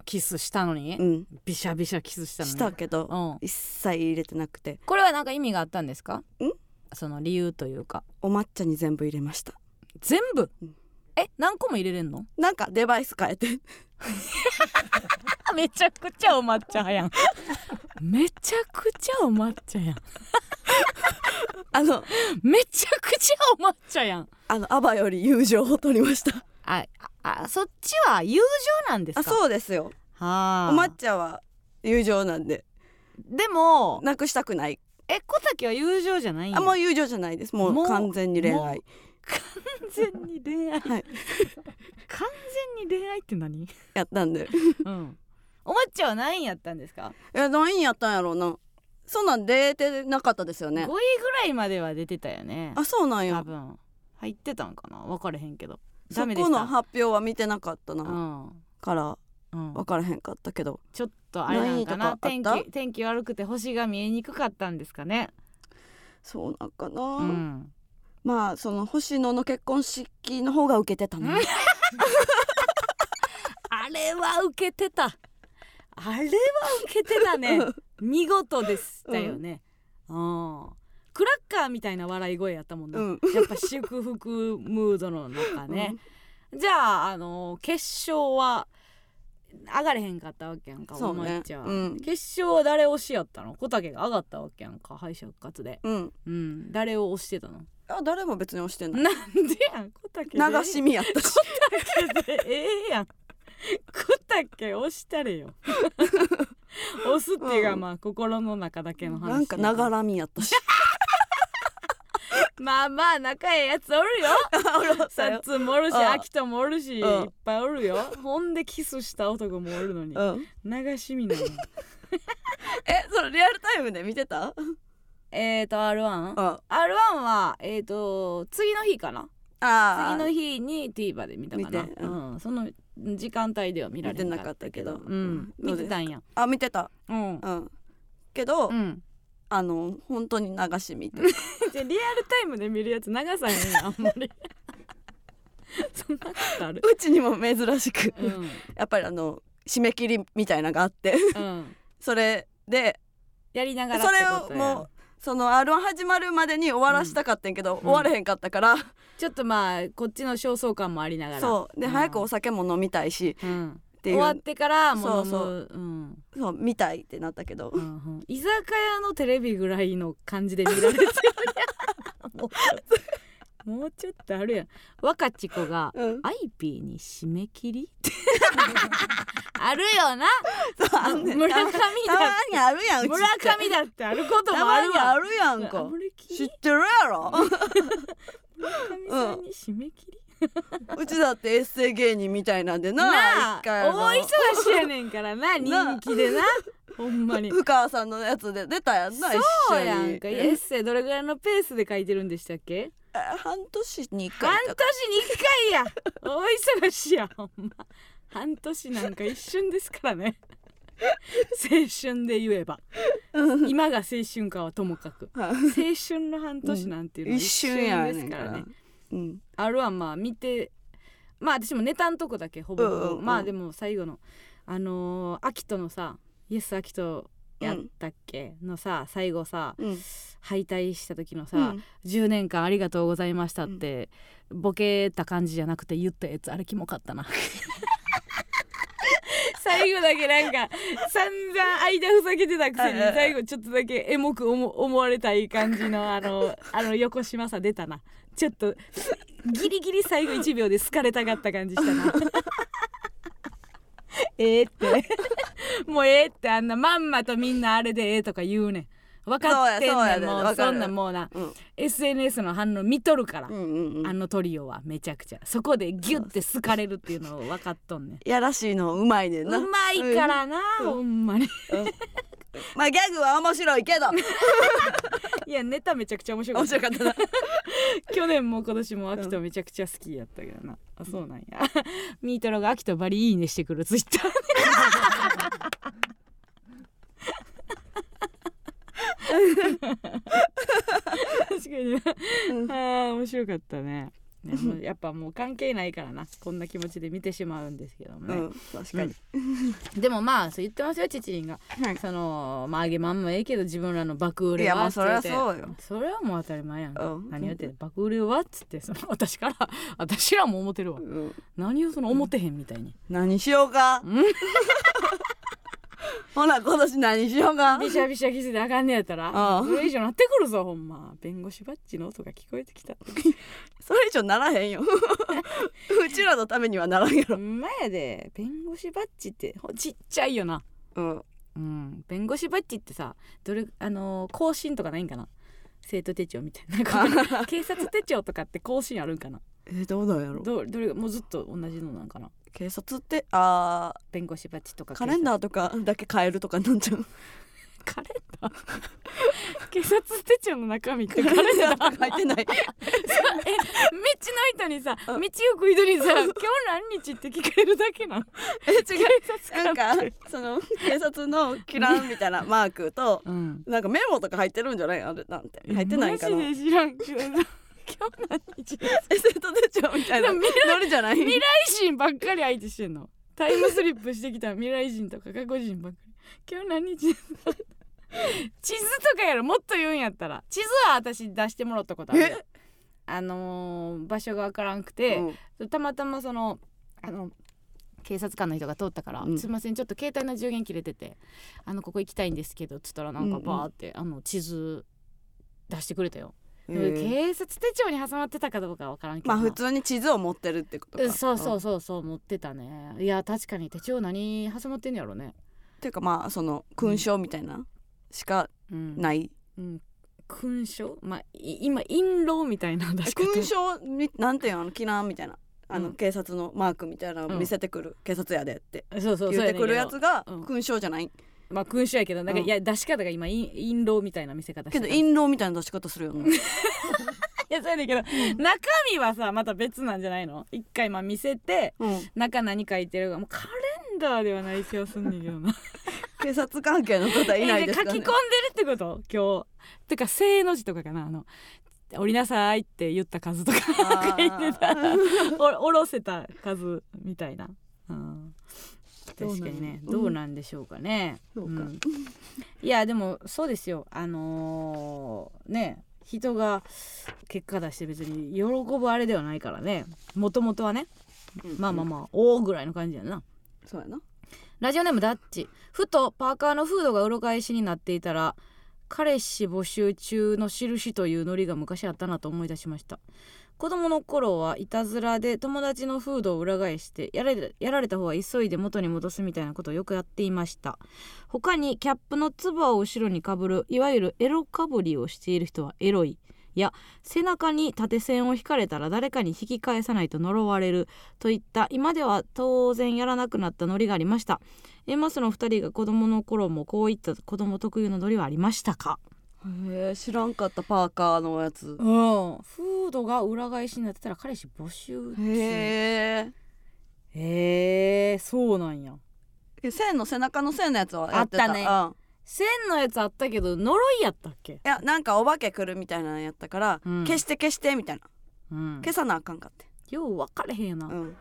キスしたのに、うん。ビシャビシャキスしたのに？したけどうん、一切入れてなくて。これは何か意味があったんですか？ん？その理由というか。お抹茶に全部入れました。全部、うんえ何個も入れれんの？なんかデバイス変えて。[LAUGHS] めちゃくちゃお抹茶やん。[LAUGHS] めちゃくちゃお抹茶やん。あのめちゃくちゃお抹茶やん。あのアバより友情を取りました。ああそっちは友情なんですか？あそうですよ。はあ。お抹茶は友情なんで。でもなくしたくない。え小竹は友情じゃないあもう友情じゃないです。ももうう完全に恋愛。完全に恋愛、はい。完全に恋愛って何？やったんで。うん。お抹茶は何位やったんですか、いや何位やったんやろうな。そんなん出てなかったですよ5位ねぐらいまでは出てたよね。あそうなん多や分。入ってたんかな？分かれへんけど。そこの発表は見てなかったな、うん。からうん。分からへんかったけど。ちょっとあれなんかな？天気天気悪くて星が見えにくかったんですかね？そうなんかな、うんまあその星野の結婚式の方が受けてたな [LAUGHS] あれは受けてた。あれは受けてたね。見事でしたよね、うん、クラッカーみたいな笑い声やったもんな、うん。やっぱ祝福ムードの中ね、じゃああの決勝は上がれへんかったわけやんかお抹茶は、うん。決勝は誰推しやったの？小竹が上がったわけやんか敗者復活で。うん。うん。誰を推してたの？あ誰も別に押してない。なんでやん。小竹で流し見やったし。小竹でええやん。小竹押したれよ。押すっていうか、うんまあ心の中だけの話な。んかながらみやったし。[LAUGHS] まあまあ仲ええやつおるよ。[LAUGHS] さっつんもおるしうん。秋人もおるし、うん。いっぱいおるよ。ほんでキスした男もおるのに。うん。流し見なの。[LAUGHS] えそれリアルタイムで見てた？えーと R1?R1 あはえーと次の日かな？あ次の日に TVer で見たかな？見てううん、その時間帯では見られなかったけど。見てなかったけど。うん、うん。見てたんや。あ見てた。うん。うん。けど、うん。あの本当に流し見て [LAUGHS] じゃあリアルタイムで見るやつ長さへんやんあんまり。[LAUGHS] そんなことある？うちにも珍しく、うん。[LAUGHS] やっぱりあの締め切りみたいなのがあって。うん。それでやりながらそれってことや。をもうその R1 始まるまでに終わらしたかったんけど、終われへんかったから、ちょっとまあこっちの焦燥感もありながら。そう。で、ん。早くお酒も飲みたいしうん。っていう。終わってからもう飲む。そうう。ん。そう見たいってなったけど、うんうん。居酒屋のテレビぐらいの感じで見られてるもう [LAUGHS] もうちょっとあるやん。若ち子がうん。アイピーに締め切り？っ [LAUGHS] てあるよな。そうあんねん村上たまだにあるやん村上だってあることたもあるわ。まにあるやんか。知ってるやろ？[LAUGHS] 村上さんに締め切り、うちだってエッセイ芸人みたいなんでななあ一回あの。大忙しやねんからな人気でな。ほんまに。深川さんのやつで出たやんな一そうやんか。エッセイどれぐらいのペースで書いてるんでしたっけ？え半年に一回半年に一回や。[LAUGHS] 大忙しやほんま。半年なんか一瞬ですからね。青春で言えば。今が青春かはともかく。[LAUGHS] 青春の半年なんていうのは一瞬やですからね。うん。あるはまあ見てまあ私もネタんとこだけほぼうんうん。まあでも最後のあのー、アキトのさイエスアキトやったっけ、のさ最後さうん敗退した時のさ、うん。10年間ありがとうございましたって、ボケた感じじゃなくて言ったやつあれキモかったな。[LAUGHS] 最後だけなんか散々間ふざけてたくせに最後ちょっとだけエモく思思われたい感じのあのあの横島さ出たな。ちょっとギリギリ最後1秒で好かれたがった感じしたな。[LAUGHS] ええって。もうええってあんなまんまとみんなあれでええとか言うねん分かってんねんもうそんなんもうなうん。SNS の反応見とるから、うん。うんうんあのトリオはめちゃくちゃ。そこでギュッて好かれるっていうのを分かっとんねん。やらしいのうまいねんな。うまいからな、うん。ほんまに。まあギャグは面白いけど。[LAUGHS] いやネタめちゃくちゃ面白か面った。白かったな。[LAUGHS] 去年も今年もアキトめちゃくちゃ好きやったけどな、あそうなんや。ミートロがアキトバリいいねしてくるツイッター [LAUGHS] 確かにね、うん。あー面白かったね。ねやっぱもう関係ないからな。こんな気持ちで見てしまうんですけどもね、うん確かに。でもまあそう言ってますよチチリンが。はい。そのまあ揚げまんもええけど自分らの爆売れいやまあそりゃそうよ。それはもう当たり前やん、うん。何言って爆売れはっつってその私から私らも思ってるわ。うん。何をその思ってへんみたいに。何しようか。うんほな今年何しようか？ビシャビシャキスであかんねやったら？ああ。それ以上なってくるぞほんま。弁護士バッジの音が聞こえてきた。それ以上ならへんよ。[LAUGHS] うちらのためにはならんやろ。まやで。弁護士バッジってほちっちゃいよな。うん。うん。弁護士バッジってさどれあのー更新とかないんかな？生徒手帳みたいな。[LAUGHS] 警察手帳とかって更新あるんかな？えどうなんやろ？どどれがもうずっと同じのなんかな？警察って？あ弁護士バッジとかーカレンダーとかだけ変えるとかなんちゃう。[LAUGHS] カレンダー？[LAUGHS] 警察手帳の中身ってカレンダーとか書いてない。[LAUGHS] え道の人にさ道行く人にさ「今日何日?」って聞かれるだけなの？え違う。なんかその警察のキランみたいなマークとうん。なんかメモとか入ってるんじゃない？あれなんて。入ってないんかな。マジで知らんけどさ今日何日え生徒手帳みたいな。でも未ノリじゃない？未来人ばっかり相手してんの。タイムスリップしてきた未来人とか過去人ばっかり。今日何日地図とかやろもっと言うんやったら。地図は私出してもらったことある。よあのー場所がわからんくて、うん。たまたまそのあの警察官の人が通ったから「うん。すいませんちょっと携帯の充電切れててあのここ行きたいんですけど」っつったらなんかバーって、あの地図出してくれたよ、警察手帳に挟まってたかどうかは分からんけどな。まあ普通に地図を持ってるってことか。うんそうそうそうそう持ってたね。いや確かに手帳何挟まってんのやろね。っていうかまあその勲章みたいなしかうん。ない。うん。勲章？まあい今印籠みたいな勲章みなんていうの？あのキランみたいな。あのうん。警察のマークみたいなのを見せてくる。警察やでって。そうそう言ってくるやつがうん。勲章じゃないまあ勲章やけどなんか、うん。いや出し方が今印印籠みたいな見せ方してた。けど印籠みたいな出し方するよね。[LAUGHS] いやそうやねんけど、中身はさまた別なんじゃないの？一回まあ見せてうん。中何書いてるかもうカレンダーではない気がすんねんけどな。[LAUGHS] 警察関係の方いないえですかね。じゃあ書き込んでるってこと？今日。てか正の字とかかな？あの降りなさいって言った数とか。あ [LAUGHS] 書いてた。ーお下ろせた数みたいな、うん確かにね。うん。どうなんでしょうかね、そうか。ん。いやでもそうですよ。あのーね人が結果出して別に喜ぶあれではないからね。もともとはね。まあまあまあおおぐらいの感じやな。そうやな。ラジオネームダッチ。ふとパーカーのフードが裏返しになっていたら彼氏募集中の印というノリが昔あったなと思い出しました子供の頃はいたずらで友達のフードを裏返してやられた方は急いで元に戻すみたいなことをよくやっていました。他にキャップのつばを後ろにかぶるいわゆるエロかぶりをしている人はエロい。や背中に縦線を引かれたら誰かに引き返さないと呪われる。といった今では当然やらなくなったノリがありました。A マスの2人が子供の頃もこういった子供特有のノリはありましたか？へえ知らんかったパーカーのやつ。うん。フードが裏返しになってたら彼氏募集中。へへえそうなんや。え線の背中の線のやつはやってた。あったね。うん。線のやつあったけど呪いやったっけ？いやなんかお化け来るみたいなのやったから、うん。消して消してみたいな。うん。消さなあかんかって。よう分かれへんよな、うん。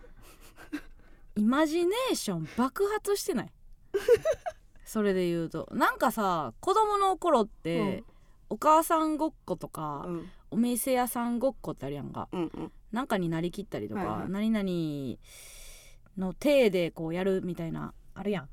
[LAUGHS] イマジネーション爆発してない？[LAUGHS] それで言うと。なんかさ子供の頃って、うんお母さんごっことか、うん。お店屋さんごっこってあるやんか。うんうん。なんかになりきったりとか、はいはい。何々の体でこうやるみたいなあるやん。っ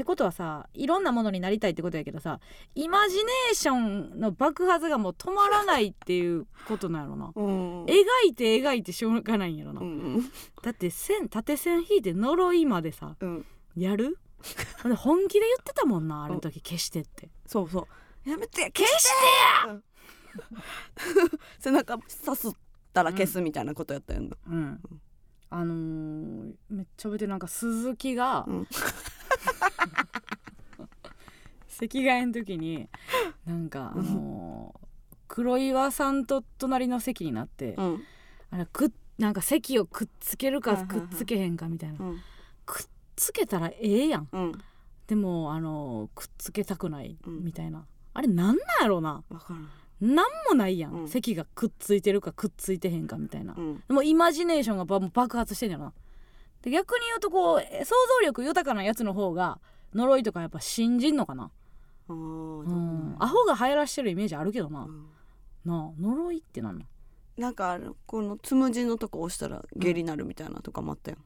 てことはさいろんなものになりたいってことやけどさイマジネーションの爆発がもう止まらないっていうことなんやろな。うん描いて描いてしょうがないんやろな。うんだって線縦線引いて呪いまでさうん。やる？[LAUGHS] 本気で言ってたもんなあれの時消してって。そうそうやめて消してや！背中さすったら消すみたいなことやったよな、うん。あのーめっちゃ覚えてる。なんか鈴木が、うん。席替えの時になんかあのー黒岩さんと隣の席になって、うん。あれくっなんか席をくっつけるかくっつけへんかみたいな、うん。くっつけたらええやん。うん。でもあのーくっつけたくないうん。みたいな、あれなんなんやろうな。分からん。なんもないやん、うん。席がくっついてるかくっついてへんかみたいな、うん。もうイマジネーションがばもう爆発してんやろな。で逆に言うとこうえ想像力豊かなやつの方が呪いとかやっぱ信じんのかな、あーうん、アホが流行らしてるイメージあるけどな、うん。なあ呪いってなんなんなんかあのこのつむじのとこ押したら下痢なるみたいなとかもあったよ、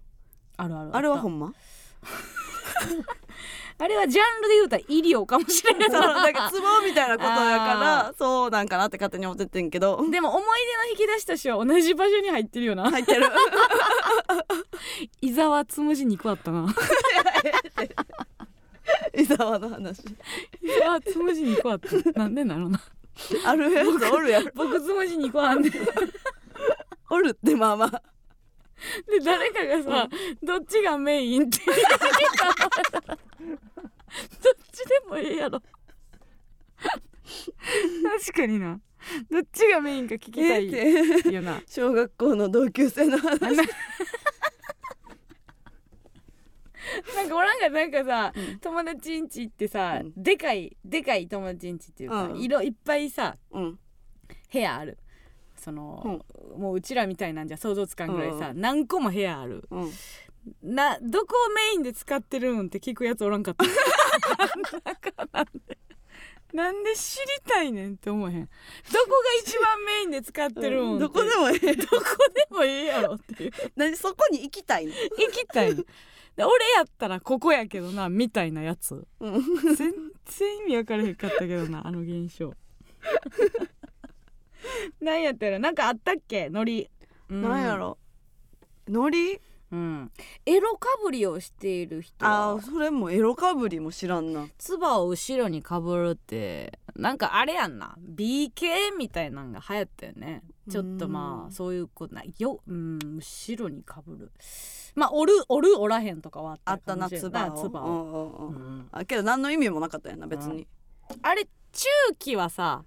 あるある。あれはほんんま？[LAUGHS] あれはジャンルで言うたら医療かもしれな。いそうなんかツボみたいなことやからあそうなんかなって勝手に思っててんけど。でも思い出の引き出しとしては同じ場所に入ってるよな。入ってる。伊沢つむじ2個あったな。[LAUGHS] 伊沢の話。伊沢つむじ2個あった。なんでなのな。あるやつおるやろ。僕つむじ2個あんねんでおるってまあまあ [LAUGHS] 誰かがさ、どっちがメインって言ったら [LAUGHS] どっちでもええやろ。[LAUGHS] 確かにな。どっちがメインか聞きたいえーって。よな小学校の同級生の話。な。んかおらんかなんかさ、うん。友達んち行ってさ、うん。でかいでかい友達んちっていうか、うん。色いっぱいさうん。部屋あるその、もううちらみたいなんじゃ想像つかんぐらいさ、う何個も部屋ある。うん。などこをメインで使ってるんって聞くやつおらんかった。なんかなんで。なんで知りたいねんって思えへん。どこが一番メインで使ってるんどこでもええ。どこでもええやろっていう。何そこに行きたいの。行きたい俺やったらここやけどなみたいなやつ。うん。全然意味分からへんかったけどなあの現象なんやったらなんかあったっけ？ノリ、うん。なんやろ？ノリうん、エロかぶりをしている人は。あーそれもエロかぶりも知らんな。唾を後ろにかぶるってなんかあれやんな。BK みたいなんが流行ったよね。ちょっとまうん。あそういうことないようん後ろにかぶる。まあおるおるおらへんとかはあったたなかもしれん唾を。唾を、うんうんうん。うんあけど何の意味もなかったやな別に。あれ中期はさ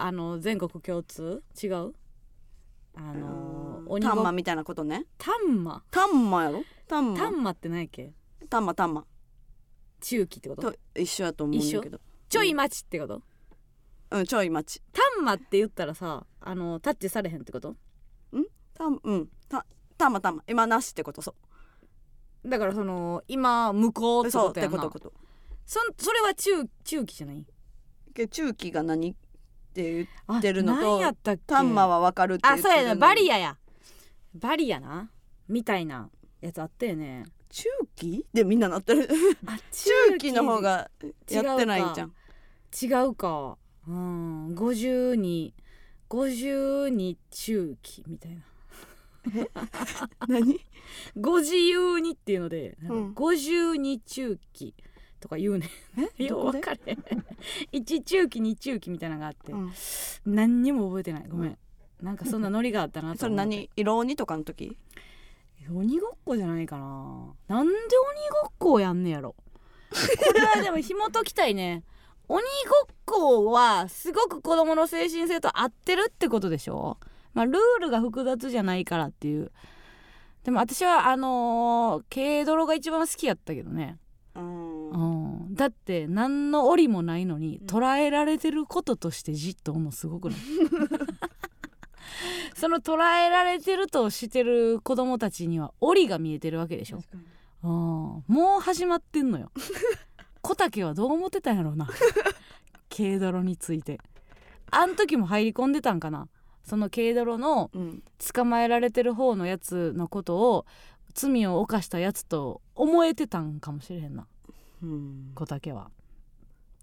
あの全国共通？違う？あの鬼ごタンマみたいなことね。タンマタンマやろ？タンマタンマって何やっけ？タンマタンマ中期ってこと？と一緒やと思うんだけど。ちょい待ちってこと？うんちょい待ち。タンマって言ったらさあのタッチされへんってこと？タンうん。タタンマタンマ今なしってことそだからその今向こうってうそうっことやんな。てことこと。そんそれは中中期じゃない？けど中期が何？って言っあてるのとタンマはわかるって言ってるあそうやな。バリアアや。バリアな？みたいなやつあったよね。中期？でみんななってる。あ中期の方がやってないんじゃん。違うか。うん。52 52中期みたいな。何？ご自由にっていうのでうん。52中期とか言うね。え？[LAUGHS] よう分かれへん。1中期2中期みたいなのがあって、うん。何にも覚えてない。ごめん、なんかそんなノリがあったなと [LAUGHS] それ何？色鬼とかの時？鬼ごっこじゃないかな。なんで鬼ごっこをやんねやろ。これはでも紐解きたいね。[LAUGHS] 鬼ごっこはすごく子供の精神性と合ってるってことでしょ。まあルールが複雑じゃないからっていう。でも私はあのー軽泥が一番好きやったけどね、うん。うん、だって何の檻もないのに捉えられてることとしてじっと思うのすごくない？[LAUGHS] その捉えられてるとしてる子供たちには檻が見えてるわけでしょ、うん、もう始まってんのよ。[LAUGHS] 小竹はどう思ってたんやろうな [LAUGHS] 軽泥について。あん時も入り込んでたんかな？その軽泥のうん。捕まえられてる方のやつのことを罪を犯したやつと思えてたんかもしれへんなうん。小竹は。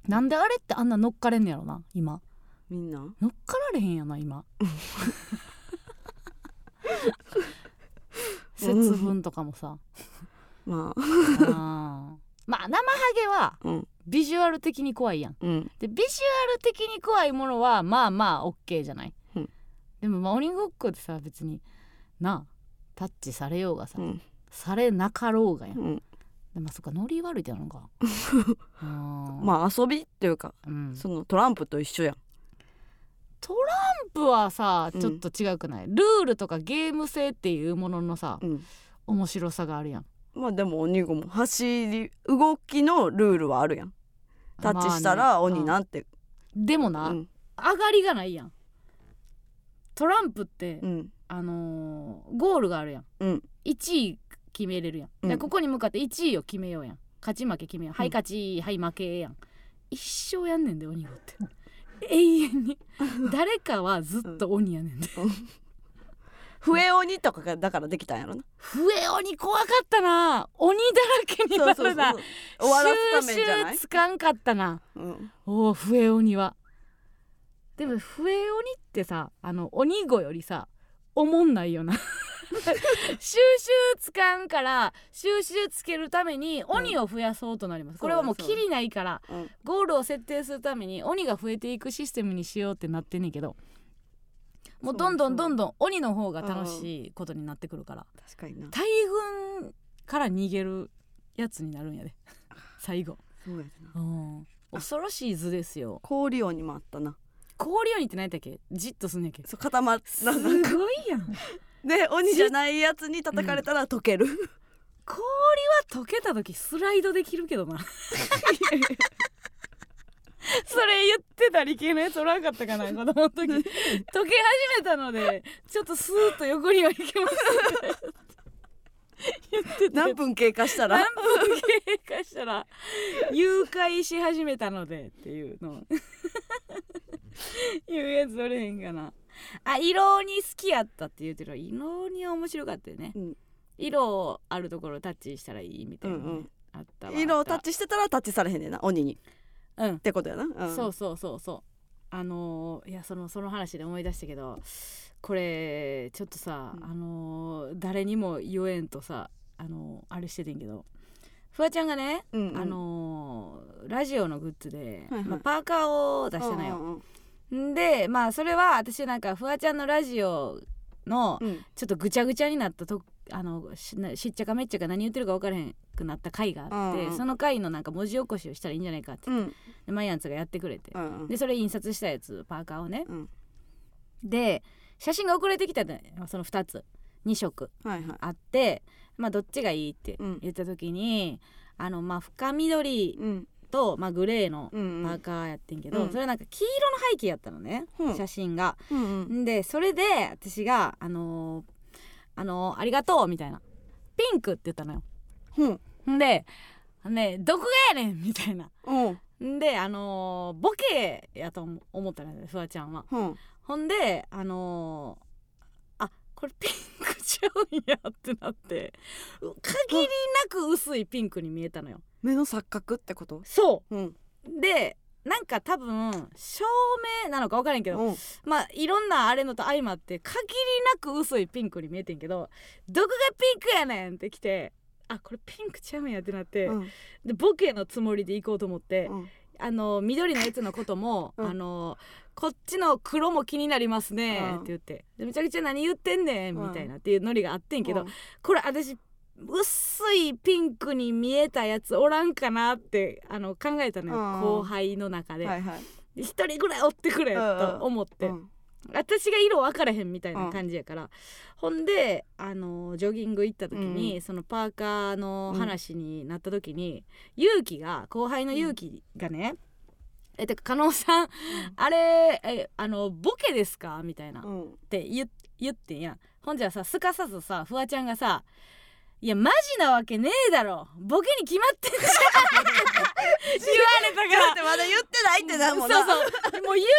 なんであれってあんな乗っかれんねやろな今。みんな？乗っかられへんやな今。[LAUGHS] [LAUGHS] 節分とかもさ。まあ。あー。まあ生ハゲはうん。ビジュアル的に怖いやん。うん。でビジュアル的に怖いものはまあまあ OK じゃない、うん。でもまあ鬼ごっこってさ別になあタッチされようがさ、うん。されなかろうがやんでもそっかノリ悪いってなのか [LAUGHS] あまあ遊びっていうかあ、うん、そのトランプと一緒やん。トランプはさうん。ちょっと違くない、ルールとかゲーム性っていうもののさうん。面白さがあるやん。まあでも鬼ごも走り動きのルールはあるやん。タッチしたまあね。ら鬼なんて、でもな、うん。上がりがないやん。トランプって、うん。あのーゴールがあるやん、うん。1位決めれるやん、うん。でここに向かって1位を決めようやん。勝ち負け決めよう、はいうん勝ちはい負けやん。一生やんねんで鬼ごって永遠に。[LAUGHS] 誰かはずっと鬼やねんで、笛鬼とかがだからできたんやろな。笛鬼怖かったな。鬼だらけになるな。収集つかんかったな。うん。おお笛鬼は。でも笛鬼ってさあの鬼子よりさおもんないよな [LAUGHS] 収集つかんから収集つけるために鬼を増やそうとなります、これはもうそうだきりないからうん。ゴールを設定するために鬼が増えていくシステムにしようってなってんねんけどもうどんどんどんどん鬼の方が楽しいことになってくるから確かにな。大軍から逃げるやつになるんやで [LAUGHS] 最後、そうやでな。うん、恐ろしい図ですよ。氷鬼もあったな。氷鬼って何やったっけ？じっとすんねんけ？そう固まっすなごいやん [LAUGHS] で鬼じゃないやつに叩かれたら溶ける、氷は溶けた時スライドできるけどな。それ言ってた理系のやつおらんかったかな子供の時。溶け始めたのでちょっとスーッと横には行けます言ってた何分経過したら？何分経過したら誘拐し始めたのでっていうの。を [LAUGHS] 言うやつおれへんかなあ色に好きやったって言うてる色には面白かったよね、うん。色あるところタッチしたらいいみたいなね、うんうん。あったわ。色をタッチしてたらタッチされへんねんな鬼に。うん、てことやな、うん、そうそうそうそう。あのーいやそのその話で思い出したけどこれちょっとさ、うん。あのー誰にも言えんとさあのーあれしててんけど。フワちゃんがね、うんうん。あのーラジオのグッズで、はいはい。まあ、パーカーを出したのよ。うんうんんでまあそれは私なんかフワちゃんのラジオのうん。ちょっとぐちゃぐちゃになったとあのしっちゃかめっちゃか何言ってるか分からへんくなった回があって、うんうん。その回のなんか文字起こしをしたらいいんじゃないかって、うん。でマイアンツがやってくれて、うんうん。でそれ印刷したやつパーカーをね、うん。で写真が送られてきたのよその2つ。2色。はいはい。あってまあどっちがいいってうん。言った時に、あのまあ深緑うんと、まあ、グレーのうんパーカーやってんけど、うんそれなんか黄色の背景やったのね、うん写真が。うんうんんでそれで私が「あのーあのーありがとう」みたいな「ピンク」って言ったのよ。うんんで「ねどこがやねん」みたいな。うんんであのーボケやと思思ったのよフワちゃんは。うんほんであのーあこれピンクちゃうんやってなってう限りなく薄いピンクに見えたのよ。目の錯覚ってこと？そう。ん。うでなんか多分照明なのか分からんけど、うん。まあいろんなあれのと相まって限りなく薄いピンクに見えてんけどどこがピンクやねんってきてあこれピンクちゃうんやってなって、うん。でボケのつもりで行こうと思って、うん。あの緑のやつのことも、うん。あのこっちの黒も気になりますねうんって言ってでめちゃくちゃ何言ってんねんうんみたいなっていうノリがあってんけど、うん。これ私薄いピンクに見えたやつおらんかなってあの考えたのよ、うん。後輩の中で。はいはい。で一人ぐらいおってくれと思って、うん。私が色分からへんみたいな感じやから、ほんであのジョギング行った時に、うんそのパーカーの話になった時に、勇気が後輩の勇気がね、えてか加納さん、あれえあのボケですか？みたいな、っうん。て言言ってんや。ほんじゃさすかさずさフワちゃんがさ「いやマジなわけねえだろ。ボケに決まってんじゃん」[LAUGHS] 言われたから。だってまだ言ってないってなもんな。そうそう。もう言い出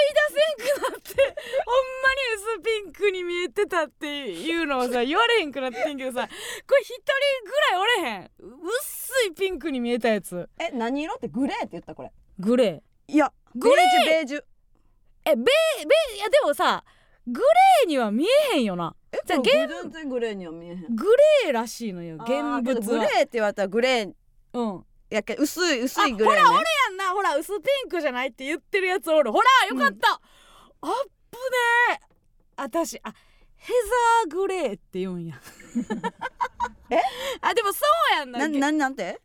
せんくなって。ほんまに薄ピンクに見えてたっていうのをさ言われへんくなってんけどさ。これ一人ぐらいおれへん。薄いピンクに見えたやつ。え何色ってグレーって言ったこれ。グレー。いやグレー。ベージュベージュ。えベーベーいやでもさグレーには見えへんよなじゃあ現全然グレーには見えへん。グレーらしいのよ。現物は。グレーって言われたらグレーうんやけ薄い薄いグレーね。やんなほら薄ピンクじゃないって言ってるやつおる。ほらよかった、あっぶねえ私あヘザーグレーって言うんや。[LAUGHS] え？あでもそうやんななヘななんて？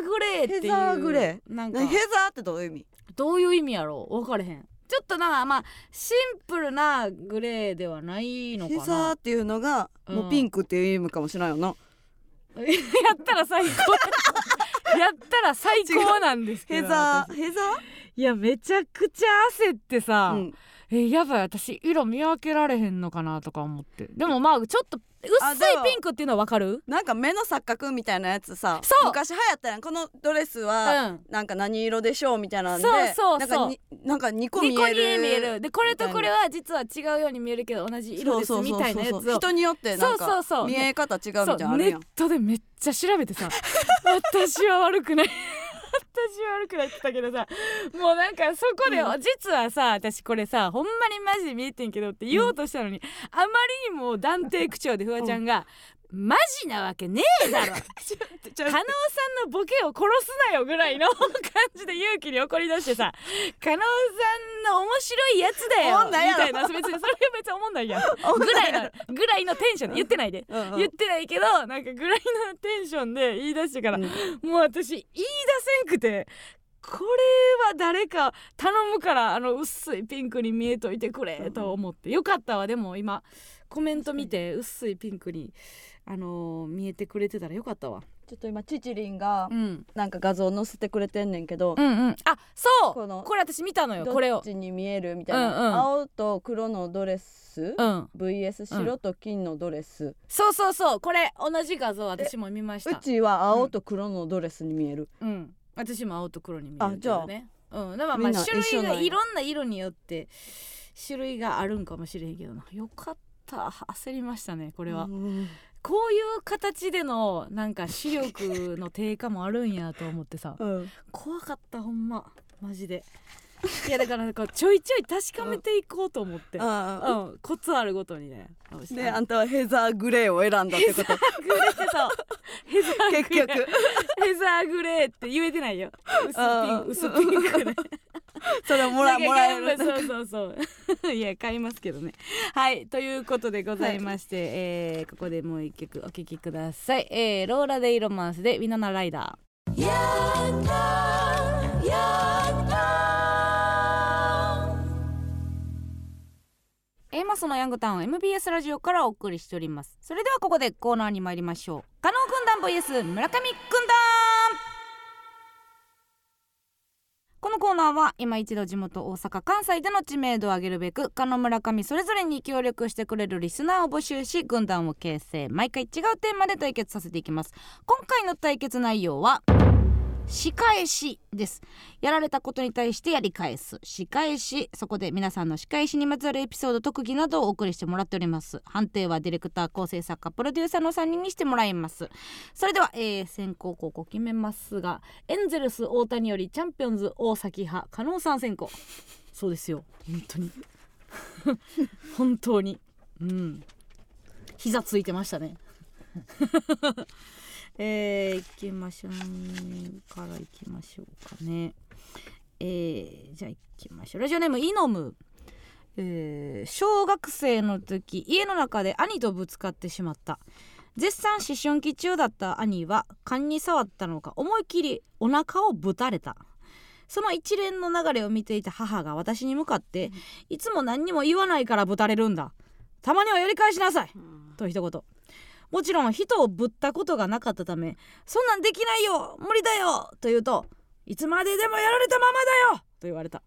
ザーグレーっていうヘザーグレなんか。なヘザーってどういう意味？どういう意味やろ分かれへんちょっとなまあシンプルなグレーではないのかな。ヘザーっていうのがもうピンクっていう意味かもしれないよな、[LAUGHS] やったら最高。やったら最高なんですけど。ヘザヘザいやめちゃくちゃ焦ってさ、ー、うん、えやばい私色見分けられへんのかなとか思って。でもまあちょっと薄いピンクっていうのは分かる？なんか目の錯覚みたいなやつさそう。昔流行ったやん。このドレスは、うん。なんか何色でしょうみたいなんでそうそうそう。なんかになんか2個見2個える。に見える。でこれとこれは実は違うように見えるけど同じ色ですみたいなやつを。人によってなんそうそうか見え方違うみたいなあるやん。トでめっちゃ調べてさ。[LAUGHS] 私は悪くない私は悪くないってたけどさもうなんかそこで、うん。実はさ私これさほんまにマジで見えてんけどって言おうとしたのに、あまりにも断定口調でフワちゃんが、マジなわけねえだろ。[LAUGHS] ちょ加納さんのボケを殺すなよぐらいの感じで勇気に怒り出してさ [LAUGHS] 加納さんの面白いやつだよ。みたいな。別にそれは別に思んないやん。[LAUGHS] ぐらいのぐらいのテンションで。言ってないで。うんうん。言ってないけどなんかぐらいのテンションで言い出してから、うん。もう私言い出せんくてこれは誰か頼むからあの薄いピンクに見えといてくれと思って。よかったわ。でも今コメント見て薄いピンクにあのー見えてくれてたらよかったわ、ちょっと今チチリンがうん、なんか画像載せてくれてんねんけど、うんうん。あそう。このこれ私見たのよこれを。どっちに見えるみたいな、うんうん。青と黒のドレス、うん。VS 白と金のドレス、そうそうそう。これ同じ画像私も見ました。うちは青と黒のドレスに見える、うん。私も青と黒に見えるけあじゃあ。うん。だからまあ種類がいろんな色によって種類があるんかもしれへんけどな。よかった。焦りましたねこれは、うんこういう形でのなんか視力の低下もあるんやと思ってさ。[LAUGHS] うん。怖かったほんま。マジで。いやだからなんかちょいちょい確かめていこうと思って、うん。あコツあるごとにね。あであんたはヘザーグレーを選んだってこと。グレーそう。[LAUGHS] ヘザーグレー。結局。ヘザーグレーって言えてないよ。薄ピン薄ピンクで [LAUGHS] それをもらもらえる。そうそうそう。[LAUGHS] いや買いますけどね。はいということでございまして、えーここでもう一曲お聴きください、えーローラ・デイ・ロマンスでウィナナ・ライダー。Aマッソのヤングタウン MBS ラジオからお送りしております。それではここでコーナーに参りましょう。加納軍団 VS 村上軍団このコーナーは今一度地元大阪関西での知名度を上げるべく加納村上それぞれに協力してくれるリスナーを募集し軍団を形成。毎回違うテーマで対決させていきます。今回の対決内容は仕返しです。やられたことに対してやり返す。仕返しそこで皆さんの仕返しにまつわるエピソード特技などをお送りしてもらっております。判定はディレクター構成作家プロデューサーの3人にしてもらいます。それでは、えー先行後攻決めますがエンゼルス大谷よりチャンピオンズ大崎派加納さん先行そうですよ。本当に。[LAUGHS] 本当に。うん。膝ついてましたね。えー、いきましょうからいきましょうかね。えー、じゃあいきましょう。ラジオネームイノム。えー小学生の時家の中で兄とぶつかってしまった。絶賛思春期中だった兄は勘に触ったのか思い切りお腹をぶたれた。その一連の流れを見ていた母が私に向かって、いつも何にも言わないからぶたれるんだ。たまにはやり返しなさい。と一言もちろん人をぶったことがなかったためそんなんできないよ無理だよと言うといつまででもやられたままだよと言われた。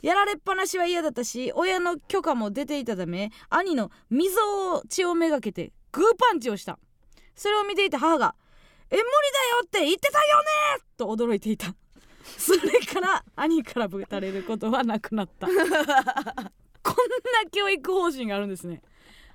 やられっぱなしは嫌だったし親の許可も出ていたため兄の溝を血をめがけてグーパンチをした。それを見ていた母が「え無理だよって言ってたよね!」と驚いていた。それから兄からぶたれることはなくなった。こんな教育方針があるんですね。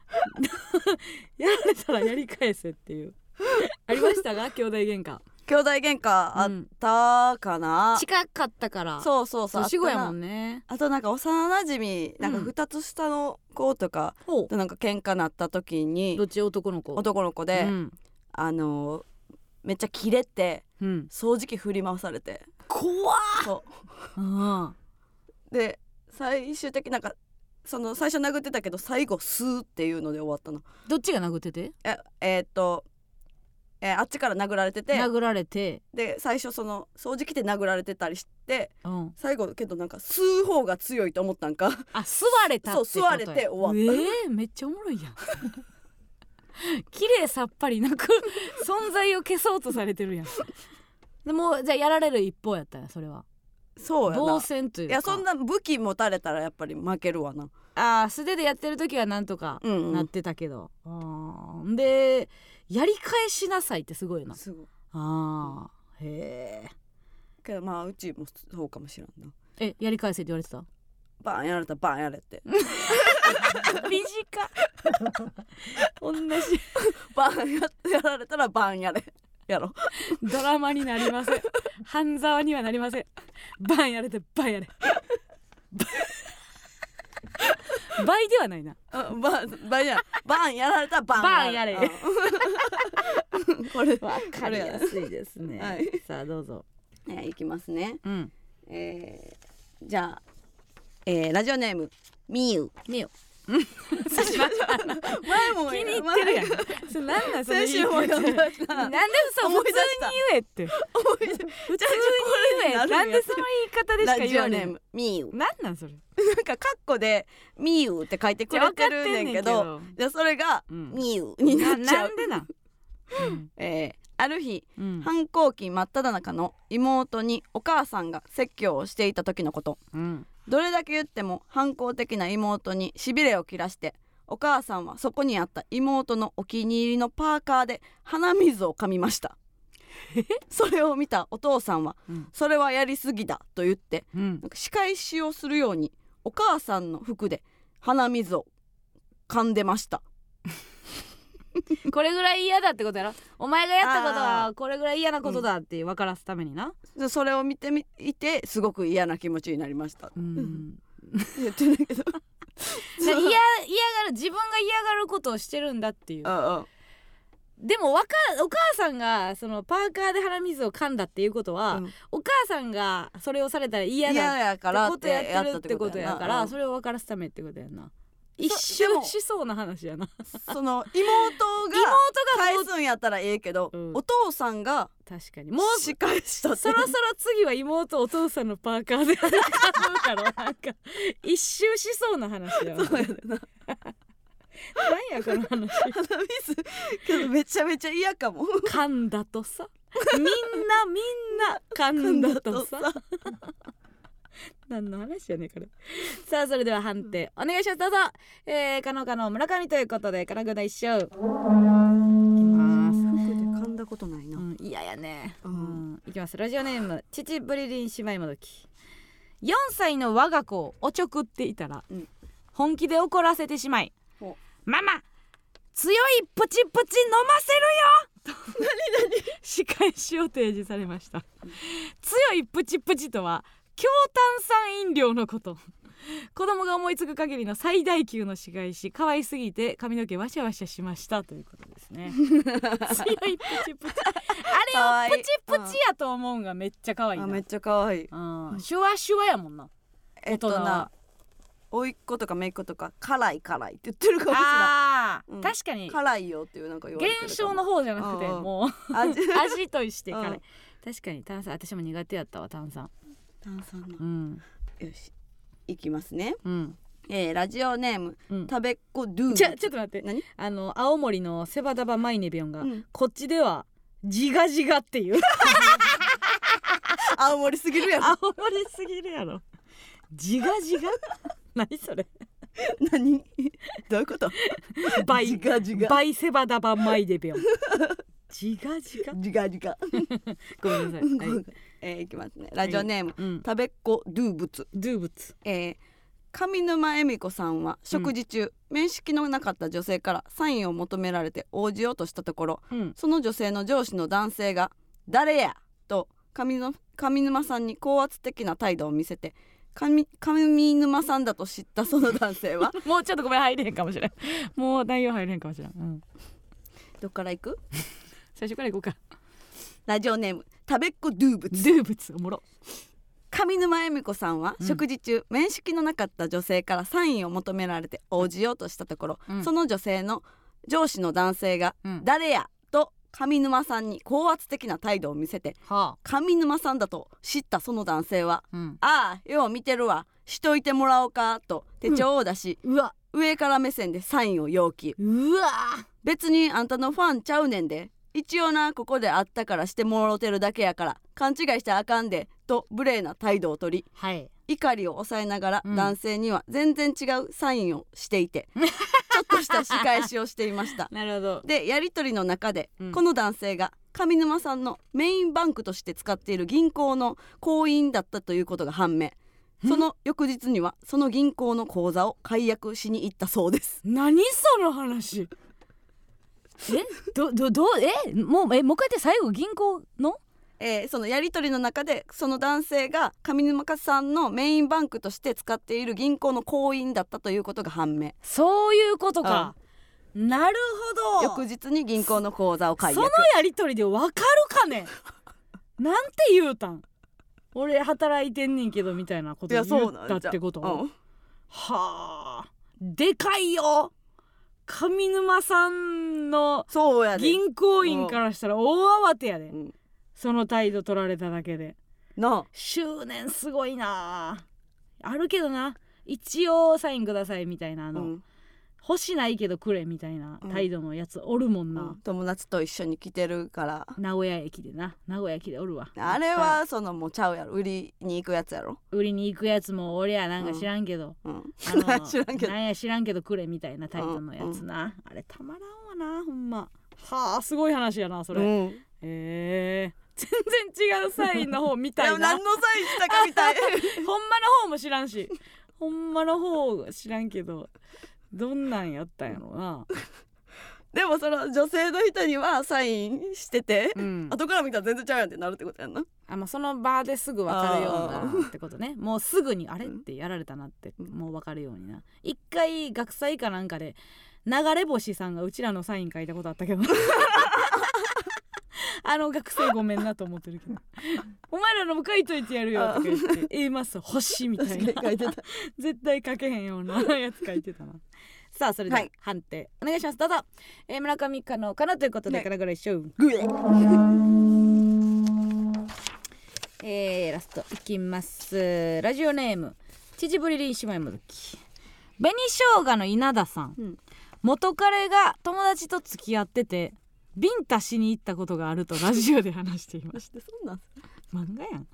[LAUGHS] やられたらやり返せっていう。[LAUGHS] ありましたが兄弟喧嘩。兄弟喧嘩あったかな、近かったから。そうそうそう。年子やもね。んねあとなんか幼馴染なんかうん。2つ下の子とかほとなんか喧嘩なった時にうどっち？男の子。男の子で、うん。あのめっちゃキレてうん、掃除機振り回されて。怖っ！そう。うん。で最終的になんかその最初殴ってたけど最後スーっていうので終わったの。どっちが殴ってて？ええーっと、えーあっちから殴られてて。殴られて。で最初その掃除機で殴られてたりしてうん。最後けどなんか吸う方が強いと思ったんか。あ吸われたってそう吸われて終わったえー、めっちゃおもろいやん。[LAUGHS] 綺麗さっぱりなく [LAUGHS] 存在を消そうとされてるやん。でもじゃあやられる一方やったんやそれはそうやな。防戦というか。いやそんな武器持たれたらやっぱり負けるわな。あー素手でやってる時はなんとかうん、うん、なってたけど、あーでやり返しなさいってすごいな。すごい。あーへけどまあうちもそうかもしれんな。ええやり返せって言われてた？バーンやられたらバーンやれって。[LAUGHS] 短 [LAUGHS] 同じ。バーンや [LAUGHS] やられたらバーンやれやろ。[LAUGHS] ドラマになりません。半沢にはなりません。バンやれてバンやれ。[LAUGHS] 倍ではないな。うんバーンバーンやバーンやられたらバーンバーンやれ。うん。[LAUGHS] これわかりやすいですね、はい。さあどうぞ。ねいきますね。うん。えー、じゃあ、えー、ラジオネームみゆ。みよ前も気に入ってるやん。それなん。なん。その言い先週も方読ん。だしななん。でそう普通にした言えって思い出普通に言えなん。でその言い方でしかラジオネー言われん。ムみゆなん。なん。それなん。かカッコでみゆって書いてくれてるねん。けどじゃあそれがうん。みゆになっちゃうなん。でなん。うん。えーある日うん。反抗期真っ只中の妹にお母さん。が説教をしていた時のことうん。どれだけ言っても反抗的な妹にしびれを切らしてお母さんはそこにあった妹のお気に入りのパーカーで鼻水を噛みました。[LAUGHS] それを見たお父さんはうん「それはやりすぎだ」と言ってうん。なんか仕返しをするようにお母さんの服で鼻水を噛んでました [LAUGHS] これぐらい嫌だってことやろ？お前がやったことあはこれぐらい嫌なことだって分からすためにな。でそれを見てみいてすごく嫌な気持ちになりました、うん。言ってるけど。[LAUGHS] だ嫌嫌がる自分が嫌がることをしてるんだっていう。うんうん。でもわかお母さんがそのパーカーで鼻水を噛んだっていうことは、うん。お母さんがそれをされたら嫌嫌だってことやってるってことやからなそれを分からすためってことやな。そ一周でもしそうな話やな。その妹が返すんやったらええけど、うん。お父さんが確かに。もう仕返したそろそろ次は妹お父さんのパーカーで鼻かむやろなんか一周しそうな話やわ。そうやねんな。何やこの話。鼻水けどめちゃめちゃ嫌かも。噛んだとさ。みんなみんな噛んだとさ何の話やねんこれ。[LAUGHS] さあそれでは判定。お願いします。どうぞ。えー、かのかの村上ということで金具の一生。いきます噛んだことないな、うん嫌やね。ううん。んいきます。ラジオネーム父ブリリン姉妹もどき4歳の我が子をおちょくっていたら、うん。本気で怒らせてしまいほママ強いプチプチ飲ませるよ。[LAUGHS] と仕返しを提示されました。強いプチプチとは強炭酸飲料のこと。子供が思いつく限りの最大級の仕返し可愛すぎて髪の毛ワシャワシャしましたということですね。[LAUGHS] 強いプチプチ。あれをプチプチやと思うんがめっちゃ可愛いな。あめっちゃ可愛い。うん。シュワシュワやもんな。えっとな甥っ子とか姪っ子とか辛い辛いって言ってるかもしれないうん。確かに。辛いよっていうなんか言現象の方じゃなくてもう。味 [LAUGHS] 味として辛い、うん。確かに炭酸。私も苦手やったわ炭酸炭酸の。うん。よし。いきますね。うん。えー、ラジオネームうん。食べっ子ドゥ。ーちょちょっと待って。何？あの青森のセバダバマイネビョンが、うん。こっちではジガジガっていう。[LAUGHS] 青森すぎるやろ。青森すぎるやろ。ジガジガ何それ？何？[LAUGHS] どういうこと？バイバイセバダバマイネビョンジガジガジガジガごめんなさい、はい。えー、いきますね。ラジオネーム、うん、食べっ子ドゥーブツ。ドゥーブツ。えー上沼恵美子さんは食事中、面識のなかった女性からサインを求められて応じようとしたところうん。その女性の上司の男性が「誰や!」と上の上沼さんに高圧的な態度を見せて上上沼さんだと知ったその男性は [LAUGHS] もうちょっとごめん入れへんかもしれん。もう内容入れへんかもしれん、うん、どっから行く？最初から行こうか。ラジオネーム食べっ子ドゥーブツ。ドゥーブツおもろ。上沼恵美子さんは、うん。食事中面識のなかった女性からサインを求められて応じようとしたところ、うん。その女性の上司の男性がうん「誰や?」と上沼さんに高圧的な態度を見せては上沼さんだと知ったその男性はあうん「ああよう見てるわ。しといてもらおうか」と手帳を出し、うわ。上から目線でサインを要求。うわ。別にあんたのファンちゃうねんで一応なここで会ったからしてもろてるだけやから勘違いしてあかんでと無礼な態度を取りはい。怒りを抑えながらうん。男性には全然違うサインをしていて、ちょっとした仕返しをしていました。[LAUGHS] なるほど。でやり取りの中で、うん。この男性が上沼さんのメインバンクとして使っている銀行の行員だったということが判明。その翌日にはその銀行の口座を解約しに行ったそうです。何その話えどどどうえもうえもう一回言って最後銀行の？えーそのやり取りの中でその男性が上沼さんのメインバンクとして使っている銀行の行員だったということが判明。そういうことか。なるほど。翌日に銀行の口座を解約そのやり取りでわかるかね？[LAUGHS] なんて言うたん？俺働いてんねんけどみたいなこといや言ったってこと？うん。はあ。でかいよ上沼さんのそうやで、銀行員からしたら大慌てやで。うん。その態度取られただけで。な執念すごいなあ。るけどな。一応サインくださいみたいなああ、の、うん欲しないけどくれみたいな態度のやつおるもんな、うん。友達と一緒に来てるから。名古屋駅でな。名古屋駅でおるわ。あれはそのもうちゃうやろ。売りに行くやつやろ、売りに行くやつも俺やなんか知らんけど、[LAUGHS] 知らんけど。なんや知らんけどくれみたいな態度のやつな、あれたまらんわなほんま。はあすごい話やなそれ、うん。えー、全然違うサインの方みたいな。何のサインしたかみたい。[LAUGHS] ほんまの方も知らんし。ほんまの方知らんけどどんなんやったんやろな。[LAUGHS] でもその女性の人にはサインしてて、うん。後から見たら全然ちゃうやんってなるってことやんな。あまあ、その場ですぐ分かるようなってことね。[LAUGHS] もうすぐにあれってやられたなってうん。もう分かるようにな。一回学祭かなんかで流れ星さんがうちらのサイン書いたことあったけど [LAUGHS] [LAUGHS] あの学生ごめんなと思ってるけど。[LAUGHS] お前らのも書いといてやるよとか言って。A マス星みたい確なかに書いてた。絶対書けへんようなやつ書いてたな。さあそれでははい。判定お願いします。どうぞ、えー村上かのかなということでねかなぐらいしょうえー、ラストいきます。ラジオネーム秩父リリー姉妹もどき紅生姜の稲田さん、うん。元彼が友達と付き合っててビンタしに行ったことがあるとラジオで話していまししてそんなんた漫画やん。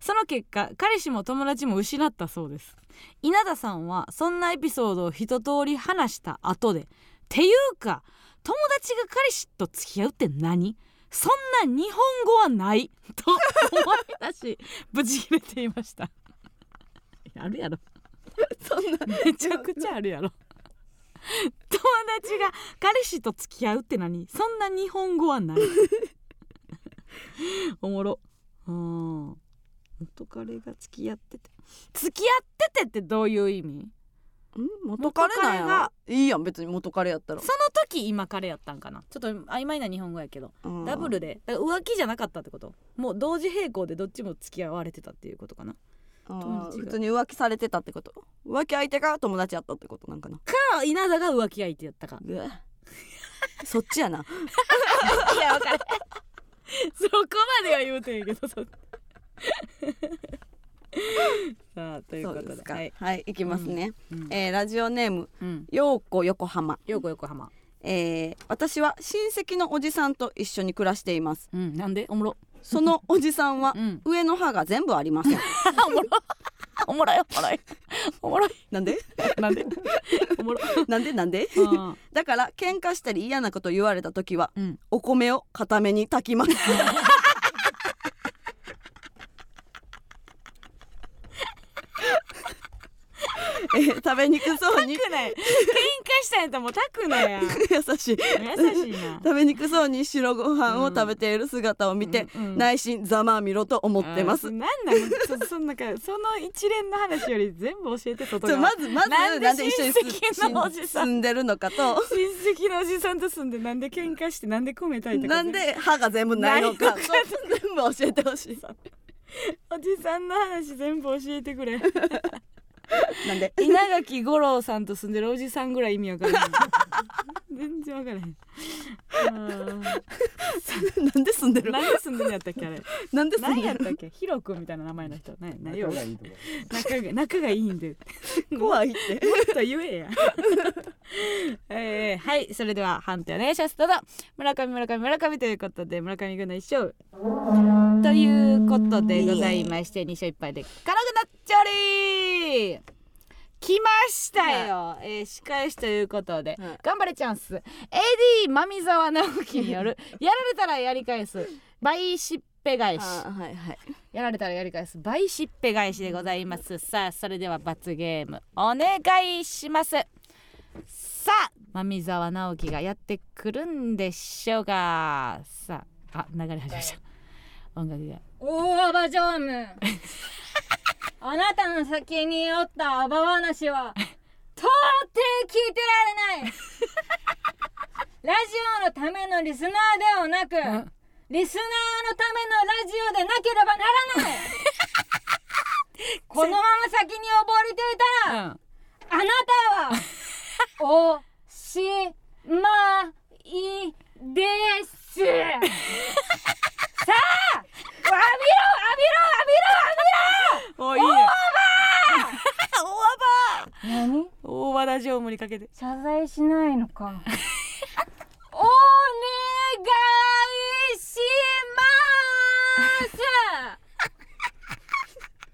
その結果彼氏も友達も失ったそうです。稲田さんはそんなエピソードを一通り話した後でていうか友達が彼氏と付き合うって何？そんな日本語はない。と思い出し [LAUGHS] ブチ切れていました。[LAUGHS] あるやろ。[LAUGHS] そんなめちゃくちゃあるやろ友達が彼氏と付き合うって何？そんな日本語はない。[LAUGHS] おもろ。うん。元彼が付き合ってて。付き合っててってどういう意味？ん？元彼なんや元彼が。いいやん別に元彼やったら。そ、の時今彼やったんかな？ちょっと曖昧な日本語やけど。うん。ダブルで。だから浮気じゃなかったってこと？もう同時並行でどっちも付き合われてたっていうことかな？普通に浮気されてたってこと？浮気相手が友達やったってことなんかな？か稲田が浮気相手やったか。そっちやな。[LAUGHS] いや分かる。そこまでは言うてんけどそ [LAUGHS] さあということで。はい、はいいきますね、うん。えーラジオネームうん、ようこ横浜。ようこ横浜。えー私は親戚のおじさんと一緒に暮らしています。うんなんで？おもろそのおじさんはうん。上の歯が全部ありません。[LAUGHS] おもろおもろい。おもろい。おもろい。なんで？なんで？おもろなんで？なんで？うん。だから喧嘩したり嫌なこと言われた時はうん。お米を固めに炊きますえー [LAUGHS] 食べにくそうに。喧嘩したんやったらもう炊くなや。優 [LAUGHS] 優しい。しいな。[LAUGHS] 食べにくそうに白ご飯を食べている姿を見て、うんうん。内心ざまあみろと思ってます、あーなんなん？そそんなかその一連の話より全部教えて外側まずまずなんで一緒に親戚のおじさん？住んでるのかと。親戚のおじさんと住んでなんで喧嘩してなんで米炊いたかなんで歯が全部ないのか。全部教えてほしい。おじさんの話全部教えてくれなんで？稲垣吾郎さんと住んでるおじさんぐらい意味わかんない全然わからへん。あ [LAUGHS] なんで住んでる？ーなんで住んでんのやったっけあれ？なんで住んでる？何やったっけ？ヒロ君みたいな名前の人。何何よ仲がいいとこ仲が仲がいいんで。[LAUGHS] 怖いって。もっと言えや。[LAUGHS] えー、はい。それでは判定お願いします。どうぞ。村上村上村上ということで村上軍の一勝。ということでございまして2勝1敗で辛くなっちゃり来ましたよ、えー、仕返しということで、はい。頑張れチャンス。AD まみざわ直樹による [LAUGHS] やられたらやり返す倍しっぺ返し。あはいはい。やられたらやり返す倍しっぺ返しでございます。さあそれでは罰ゲームお願いします。さあまみざわ直樹がやってくるんでしょうかさああ流れ始めました音楽が。大アバ常務あなたの先におったアバ話は [LAUGHS] 到底聞いてられない。[LAUGHS] ラジオのためのリスナーではなく、ん。リスナーのためのラジオでなければならない。[LAUGHS] このまま先に溺れていたら、うん。あなたはおしまいですさあ浴びろ浴びろ浴びろ浴びろ。おいいね何大和田常務にかけて謝罪し。ないのかお願いしま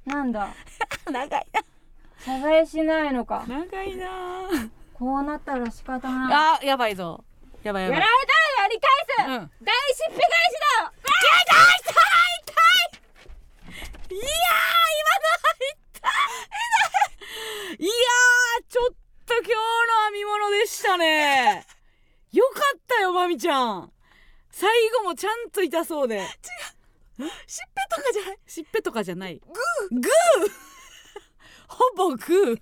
すなんだ長い謝罪しないのかな長いなこうなったら仕方ないあやばいぞやばいやばい。やられたらやり返す、うん。大失敗返しだ。いやー今の入った。いやーちょっと今日の編み物でしたね。よかったよまみちゃん。最後もちゃんと痛そうで。違う。しっぺとかじゃない。しっぺとかじゃない。グー。グー。ほぼグー。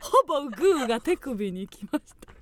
ほぼグーが手首にきました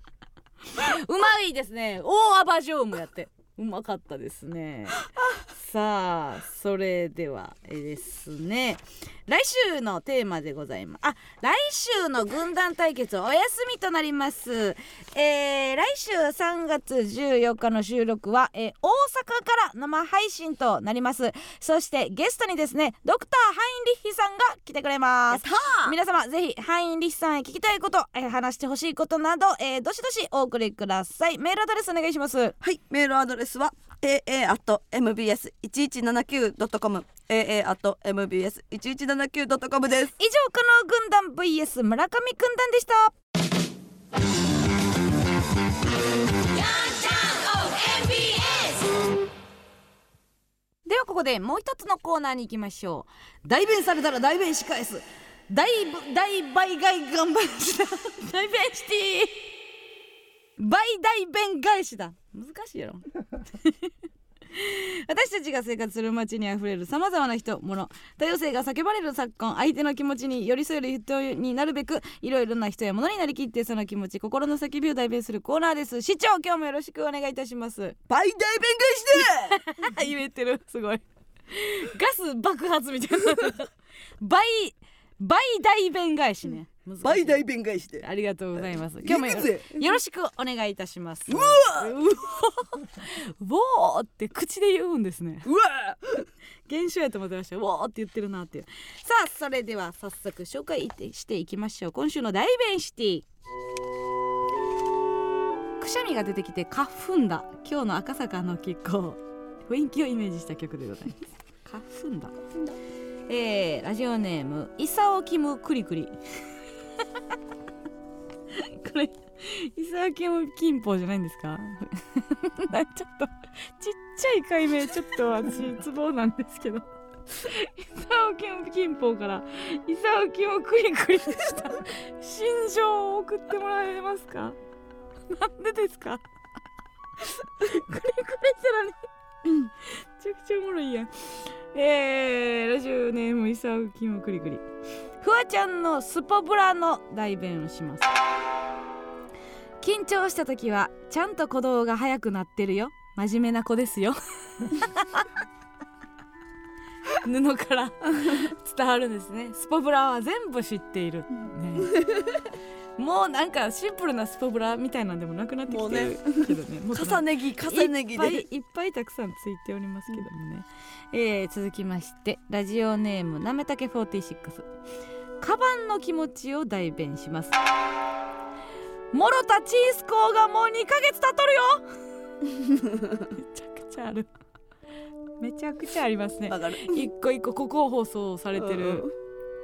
うまいですね。大アバジョームやって。うまかったですね。[LAUGHS] さあそれではえですね。来週のテーマでございます。あ来週の軍団対決お休みとなります。えー来週3月14日の収録は、えー大阪から生配信となります。そしてゲストにですねドクターハインリッヒさんが来てくれます。皆様ぜひハインリッヒさんへ聞きたいこと、えー話してほしいことなど、えーどしどしお送りください。メールアドレスお願いします。はいメールアドレスは aa.mbs1179.com aa.mbs1179.com です。以上この軍団 vs 村上軍団でした。ではここでもう一つのコーナーに行きましょう。代弁されたら代弁し返す。大大倍返頑張りしだ [LAUGHS] 代弁シティ倍大弁返しだ。難しいやろ。[LAUGHS] 私たちが生活する街にあふれるさまざまな人物多様性が叫ばれる昨今相手の気持ちに寄り添える人になるべくいろいろな人や物になりきってその気持ち心の叫びを代弁するコーナーです。市長今日もよろしくお願いいたします。倍大弁返して [LAUGHS] 言えてるすごい。ガス爆発みたいな。倍倍大弁返しね倍大弁返して。ありがとうございます。今日もよろしくお願いいたします。ううわわーって口で言うんですね。うわ。現象やと思ってましたわーって言ってるなっていう。さあそれでは早速紹介していきましょう。今週の大弁シティ。くしゃみが出てきて花粉だ。今日の赤坂の気候雰囲気をイメージした曲でございます。花粉だ。えー、ラジオネームイサオキムクリクリ [LAUGHS] これイサオキムキンポじゃないんですか？[LAUGHS] ちょっとちっちゃい解明ちょっと私ツボなんですけど。沖金峰から伊佐沖をクリクリした。心情を送ってもらえますか？なんでですか？クリクリしたらねめちゃくちゃおもろいやん。えー、ラジオネーム伊佐沖もクリク。リフワちゃんのスポブラの代弁をします。緊張した時はちゃんと鼓動が速くなってるよ。真面目な子ですよ。[LAUGHS] 布から伝わるんですね。スポブラは全部知っている、ね、もうなんかシンプルなスポブラみたいなんでもなくなってきてるけどね。もっと重ね着重ね着いっぱいでいっぱいたくさんついておりますけどもね、えー続きましてラジオネームなめたけ46カバンの気持ちを代弁します。もろたチースコーがもう2ヶ月経っとるよ。めちゃくちゃある。めちゃくちゃありますね。わかる。一個一個ここ放送されてる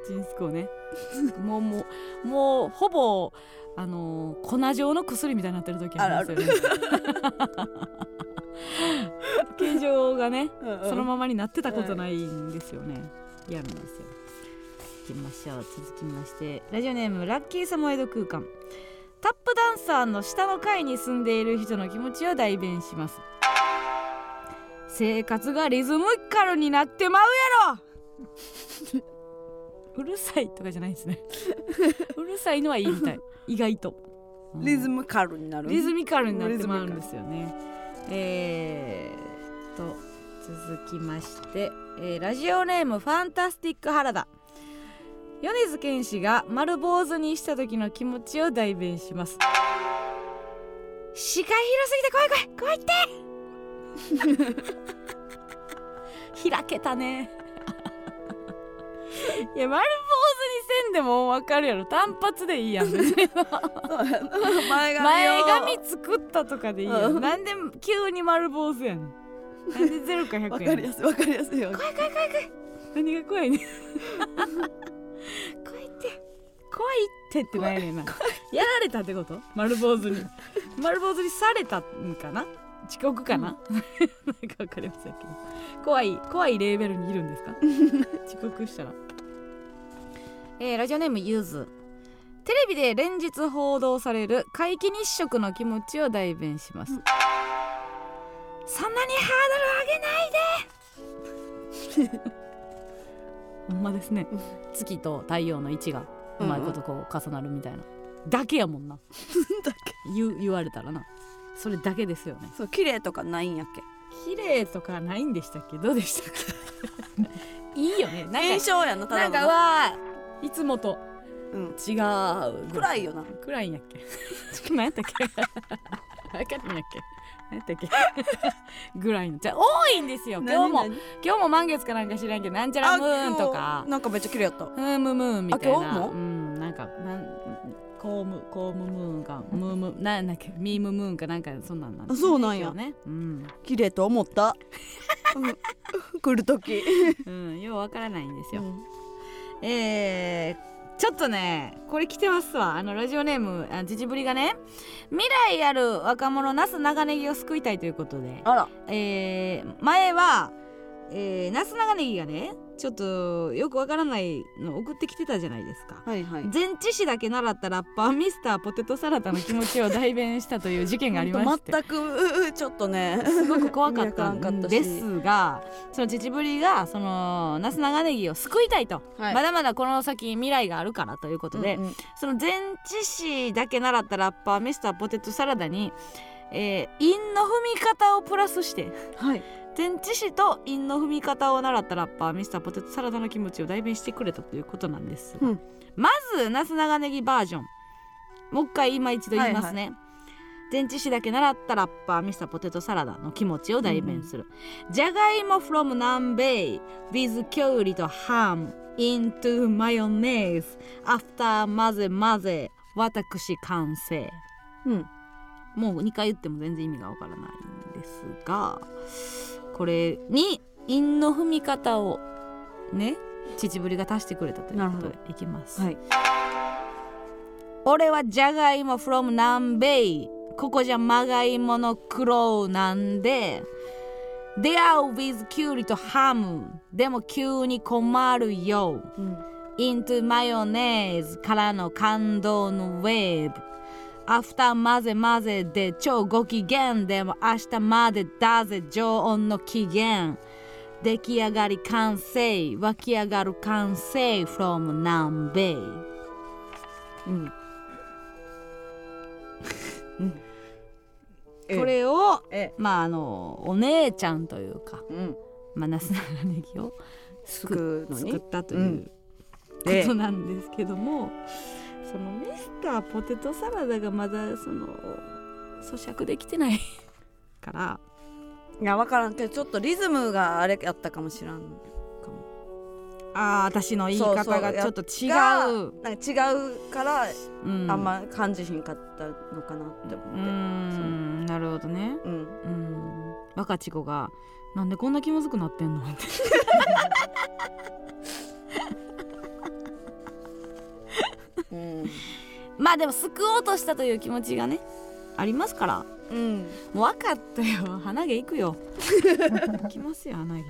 ジンスコーね。もうもうもうほぼあのー粉状の薬みたいになってる時ありますよね。[LAUGHS] 形状がねうんうん。そのままになってたことないんですよね。嫌なんですよ。行きましょう続きましてラジオネームラッキーサモエド空間。タップダンサーの下の階に住んでいる人の気持ちを代弁します。生活がリズムカルになってまうやろ。[LAUGHS] うるさいとかじゃないですね。[LAUGHS] うるさいのはいいみたい。意外と、うん。リズムカルになる。リズミカルになってまうんですよね。えー、っと続きまして、えーラジオネームファンタスティック原田米津玄師が丸坊主にした時の気持ちを代弁します。視界広すぎて怖い怖い怖いって。[LAUGHS] 開けたね。[LAUGHS] いや丸坊主にせんでも分かるやろ。単発でいいやん。前髪を前髪作ったとかでいいよ、うん。なんで急に丸坊主やねん。なんでゼロか100わやねん。かりやすいわかりやすいよ何が怖いねん [LAUGHS] 怖いって。怖いってってなんやねんな。やられたってこと？丸坊主に。丸坊主にされたんかな？遅刻かな、なんかわかりませんけど。怖い怖いレーベルにいるんですか？遅刻したら。えーラジオネームゆずテレビで連日報道される皆既日食の気持ちを代弁します、そんなにハードル上げないで [LAUGHS] ほんまですね。月と太陽の位置がうまいことこう重なるみたいな、だけやもんな。[LAUGHS] だけ。言う言われたらな。それだけですよね。そう綺麗とかないんやっけ？綺麗とかないんでしたっけ？どうでしたっけ？[LAUGHS] いいよね。なんかやなたなんかだのわーいつもと。うん。違う暗いよな。暗いんやっけ？[LAUGHS] 何やったっけ？分かったんやっけ？何やったっけ？ぐらいの。じゃあ多いんですよ。今日も何？今日も満月かなんか知らんけどなんちゃらムーンとか。なんかめっちゃ綺麗やった。フームムーンみたいな。うんなんかなんコームコームムーンか。ムームなんだっけ？ミームムーンかなんかそんなんなんそうなんや。ね。うん、綺麗と思った。うん。来る時。うん、ようわからないんですよ、うん。えーちょっとねこれ来てますわ。あのラジオネームあジジブリがね未来ある若者なす長ネギを救いたいということで。あら。えー前は、えー、ナス長ネギがねちょっとよくわからないの送ってきてたじゃないですか。はいはい。前置詞だけ習ったラッパーミスターポテトサラダの気持ちを代弁したという事件がありまして。全くちょっとね。すごく怖かったんですがその秩父りがそのナス長ネギを救いたいと、はい。まだまだこの先未来があるからということで、うんうん。その前置詞だけ習ったラッパーミスターポテトサラダに、えー、韻の踏み方をプラスしてはい前置詞と韻の踏み方を習ったラッパーミスターポテトサラダの気持ちを代弁してくれたということなんです、うん。まずナス長ネギバージョン。もう一回今一度言いますね、前置詞だけ習ったラッパーミスターポテトサラダの気持ちを代弁する、じゃがいも from 南米 with きゅうりとハム into マヨネーズ after 混ぜ混ぜ私完成。うん。もう2回言っても全然意味がわからないんですがこれに韻の踏み方をね秩父りが足してくれたということでいきます、はい。俺はじゃがいも from 南米ここじゃまがいもの黒なんで出会う with キュウリとハムでも急に困るよ。うん。Into マヨネーズからの感動のウェーブアフター混ぜ混ぜで超ご機嫌でも明日までだぜ常温の期限出来上がり完成。湧き上がる完成。from 南米。うん。これをえまああのお姉ちゃんというかうん。まあナス長ネギをすく作ったとういう。ん。こでとなんですけども、そのミスターポテトサラダがまだその咀嚼できてない [LAUGHS] から。いや分からんけどちょっとリズムがあれやったかもしらんかも。あー私の言い方がちょっと違がうなんか違うからうん。あんま感じひんかったのかなって思って。ん。なるほどね。うん。うん。若ち子がなんでこんな気まずくなってんの？って [LAUGHS] うん。まあでも救おうとしたという気持ちがねありますから。うん。もう分かったよ。鼻毛いくよ。[LAUGHS] 行きますよ鼻毛。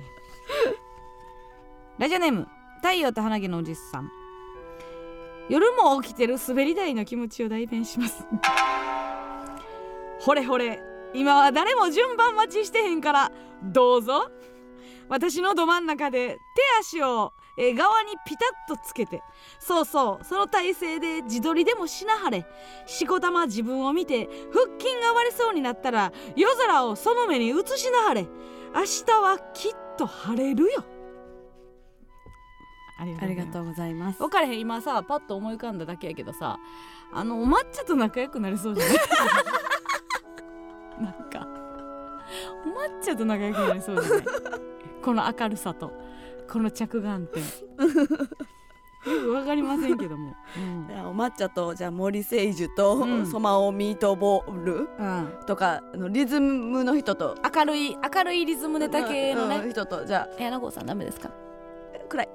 ラジオネーム太陽と鼻毛のおじさん。夜も起きてる滑り台の気持ちを代弁します。ほれほれ今は誰も順番待ちしてへんからどうぞ。私のど真ん中で手足をえー側にピタッとつけて。そうそう。その体勢で自撮りでもしなはれ。しこたま自分を見て腹筋が割れそうになったら夜空をその目に映しなはれ。明日はきっと晴れるよ。ありがとうございます。分からへん。今さパッと思い浮かんだだけやけどさあのお抹茶と仲良くなりそうじゃない？[LAUGHS] なんか。お抹茶と仲良くなりそうじゃない？この明るさとこの着眼点。[LAUGHS] よく分かりませんけども、うん。お抹茶とじゃあ森誠樹と、うん。ソマオミートボールうん、とかあのリズムの人と。明るい明るいリズムネタ系のね、うん人と。じゃ柳子さんダメですか？あくらい。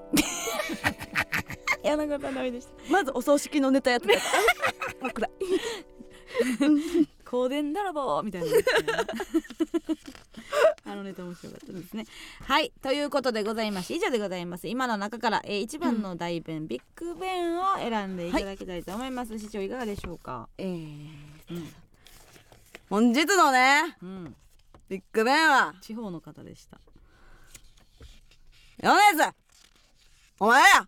[LAUGHS] 柳子さんダメでした。まずお葬式のネタやってたから。もうくらい香典泥棒みたいな。ねネタ面白かったですね。はい。ということでございまして以上でございます。今の中から、えー、1番の大弁、ビッグ弁を選んでいただきたいと思います、市長いかがでしょうか？えーうん、本日のねうん、ビッグベンは地方の方でした。米津お前や。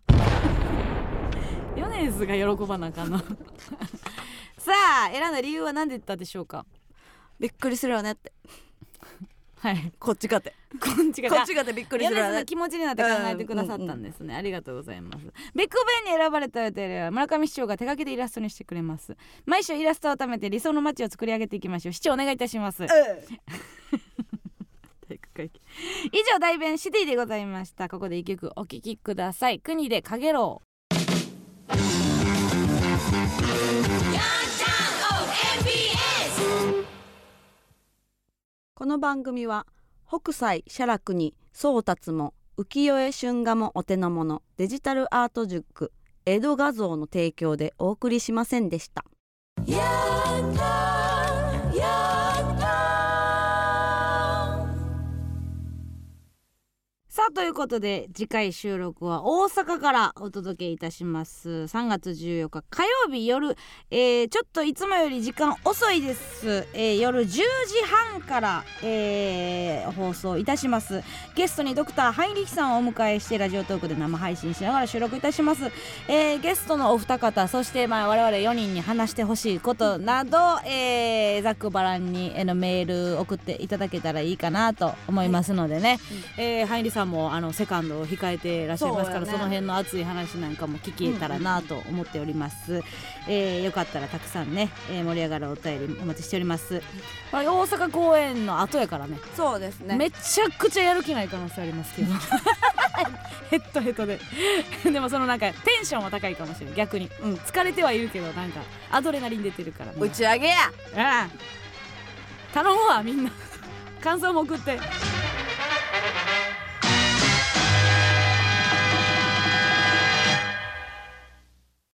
米津が喜ばなあかんの。[LAUGHS] さあ選んだ理由は何で言ったでしょうか？びっくりするよねってはい。こっちかって。こっちがこってびっくりする気持ちになって考えてくださったんですね、ありがとうございます。ビッグベンに選ばれた予定では村上市長が手書きでイラストにしてくれます。毎週イラストを貯めて理想の街を作り上げていきましょう。市長お願いいたします。え [LAUGHS] 体育会系。以上大弁シティでございました。ここで一曲お聴きください。国でかげろこの番組は北斎写楽に宗達も浮世絵春画もお手の物デジタルアート塾江戸画像の提供でお送りしませんでした。さあということで次回収録は大阪からお届けいたします。3月14日火曜日夜、えーちょっといつもより時間遅いです、えー夜10時半から、えー放送いたします。ゲストにドクターハインリヒさんをお迎えしてラジオトークで生配信しながら収録いたします、えーゲストのお二方そしてまあ我々4人に話してほしいことなど、えーざっくばらんにえーのメール送っていただけたらいいかなと思いますのでね、えーハインリさんもあのセカンドを控えていらっしゃいますからそ,、ね。の辺の熱い話なんかも聞けたらなと思っております、えーよかったらたくさんね、えー盛り上がるお便りお待ちしております。これ大阪公演の後やからね。そうですね。めちゃくちゃやる気ない可能性ありますけど。[LAUGHS] ヘッドヘッドで。[LAUGHS] でもそのなんかテンションは高いかもしれない逆に、うん。疲れてはいるけどなんかアドレナリン出てるから。ね打ち上げや。うん頼むわみんな。感想も送って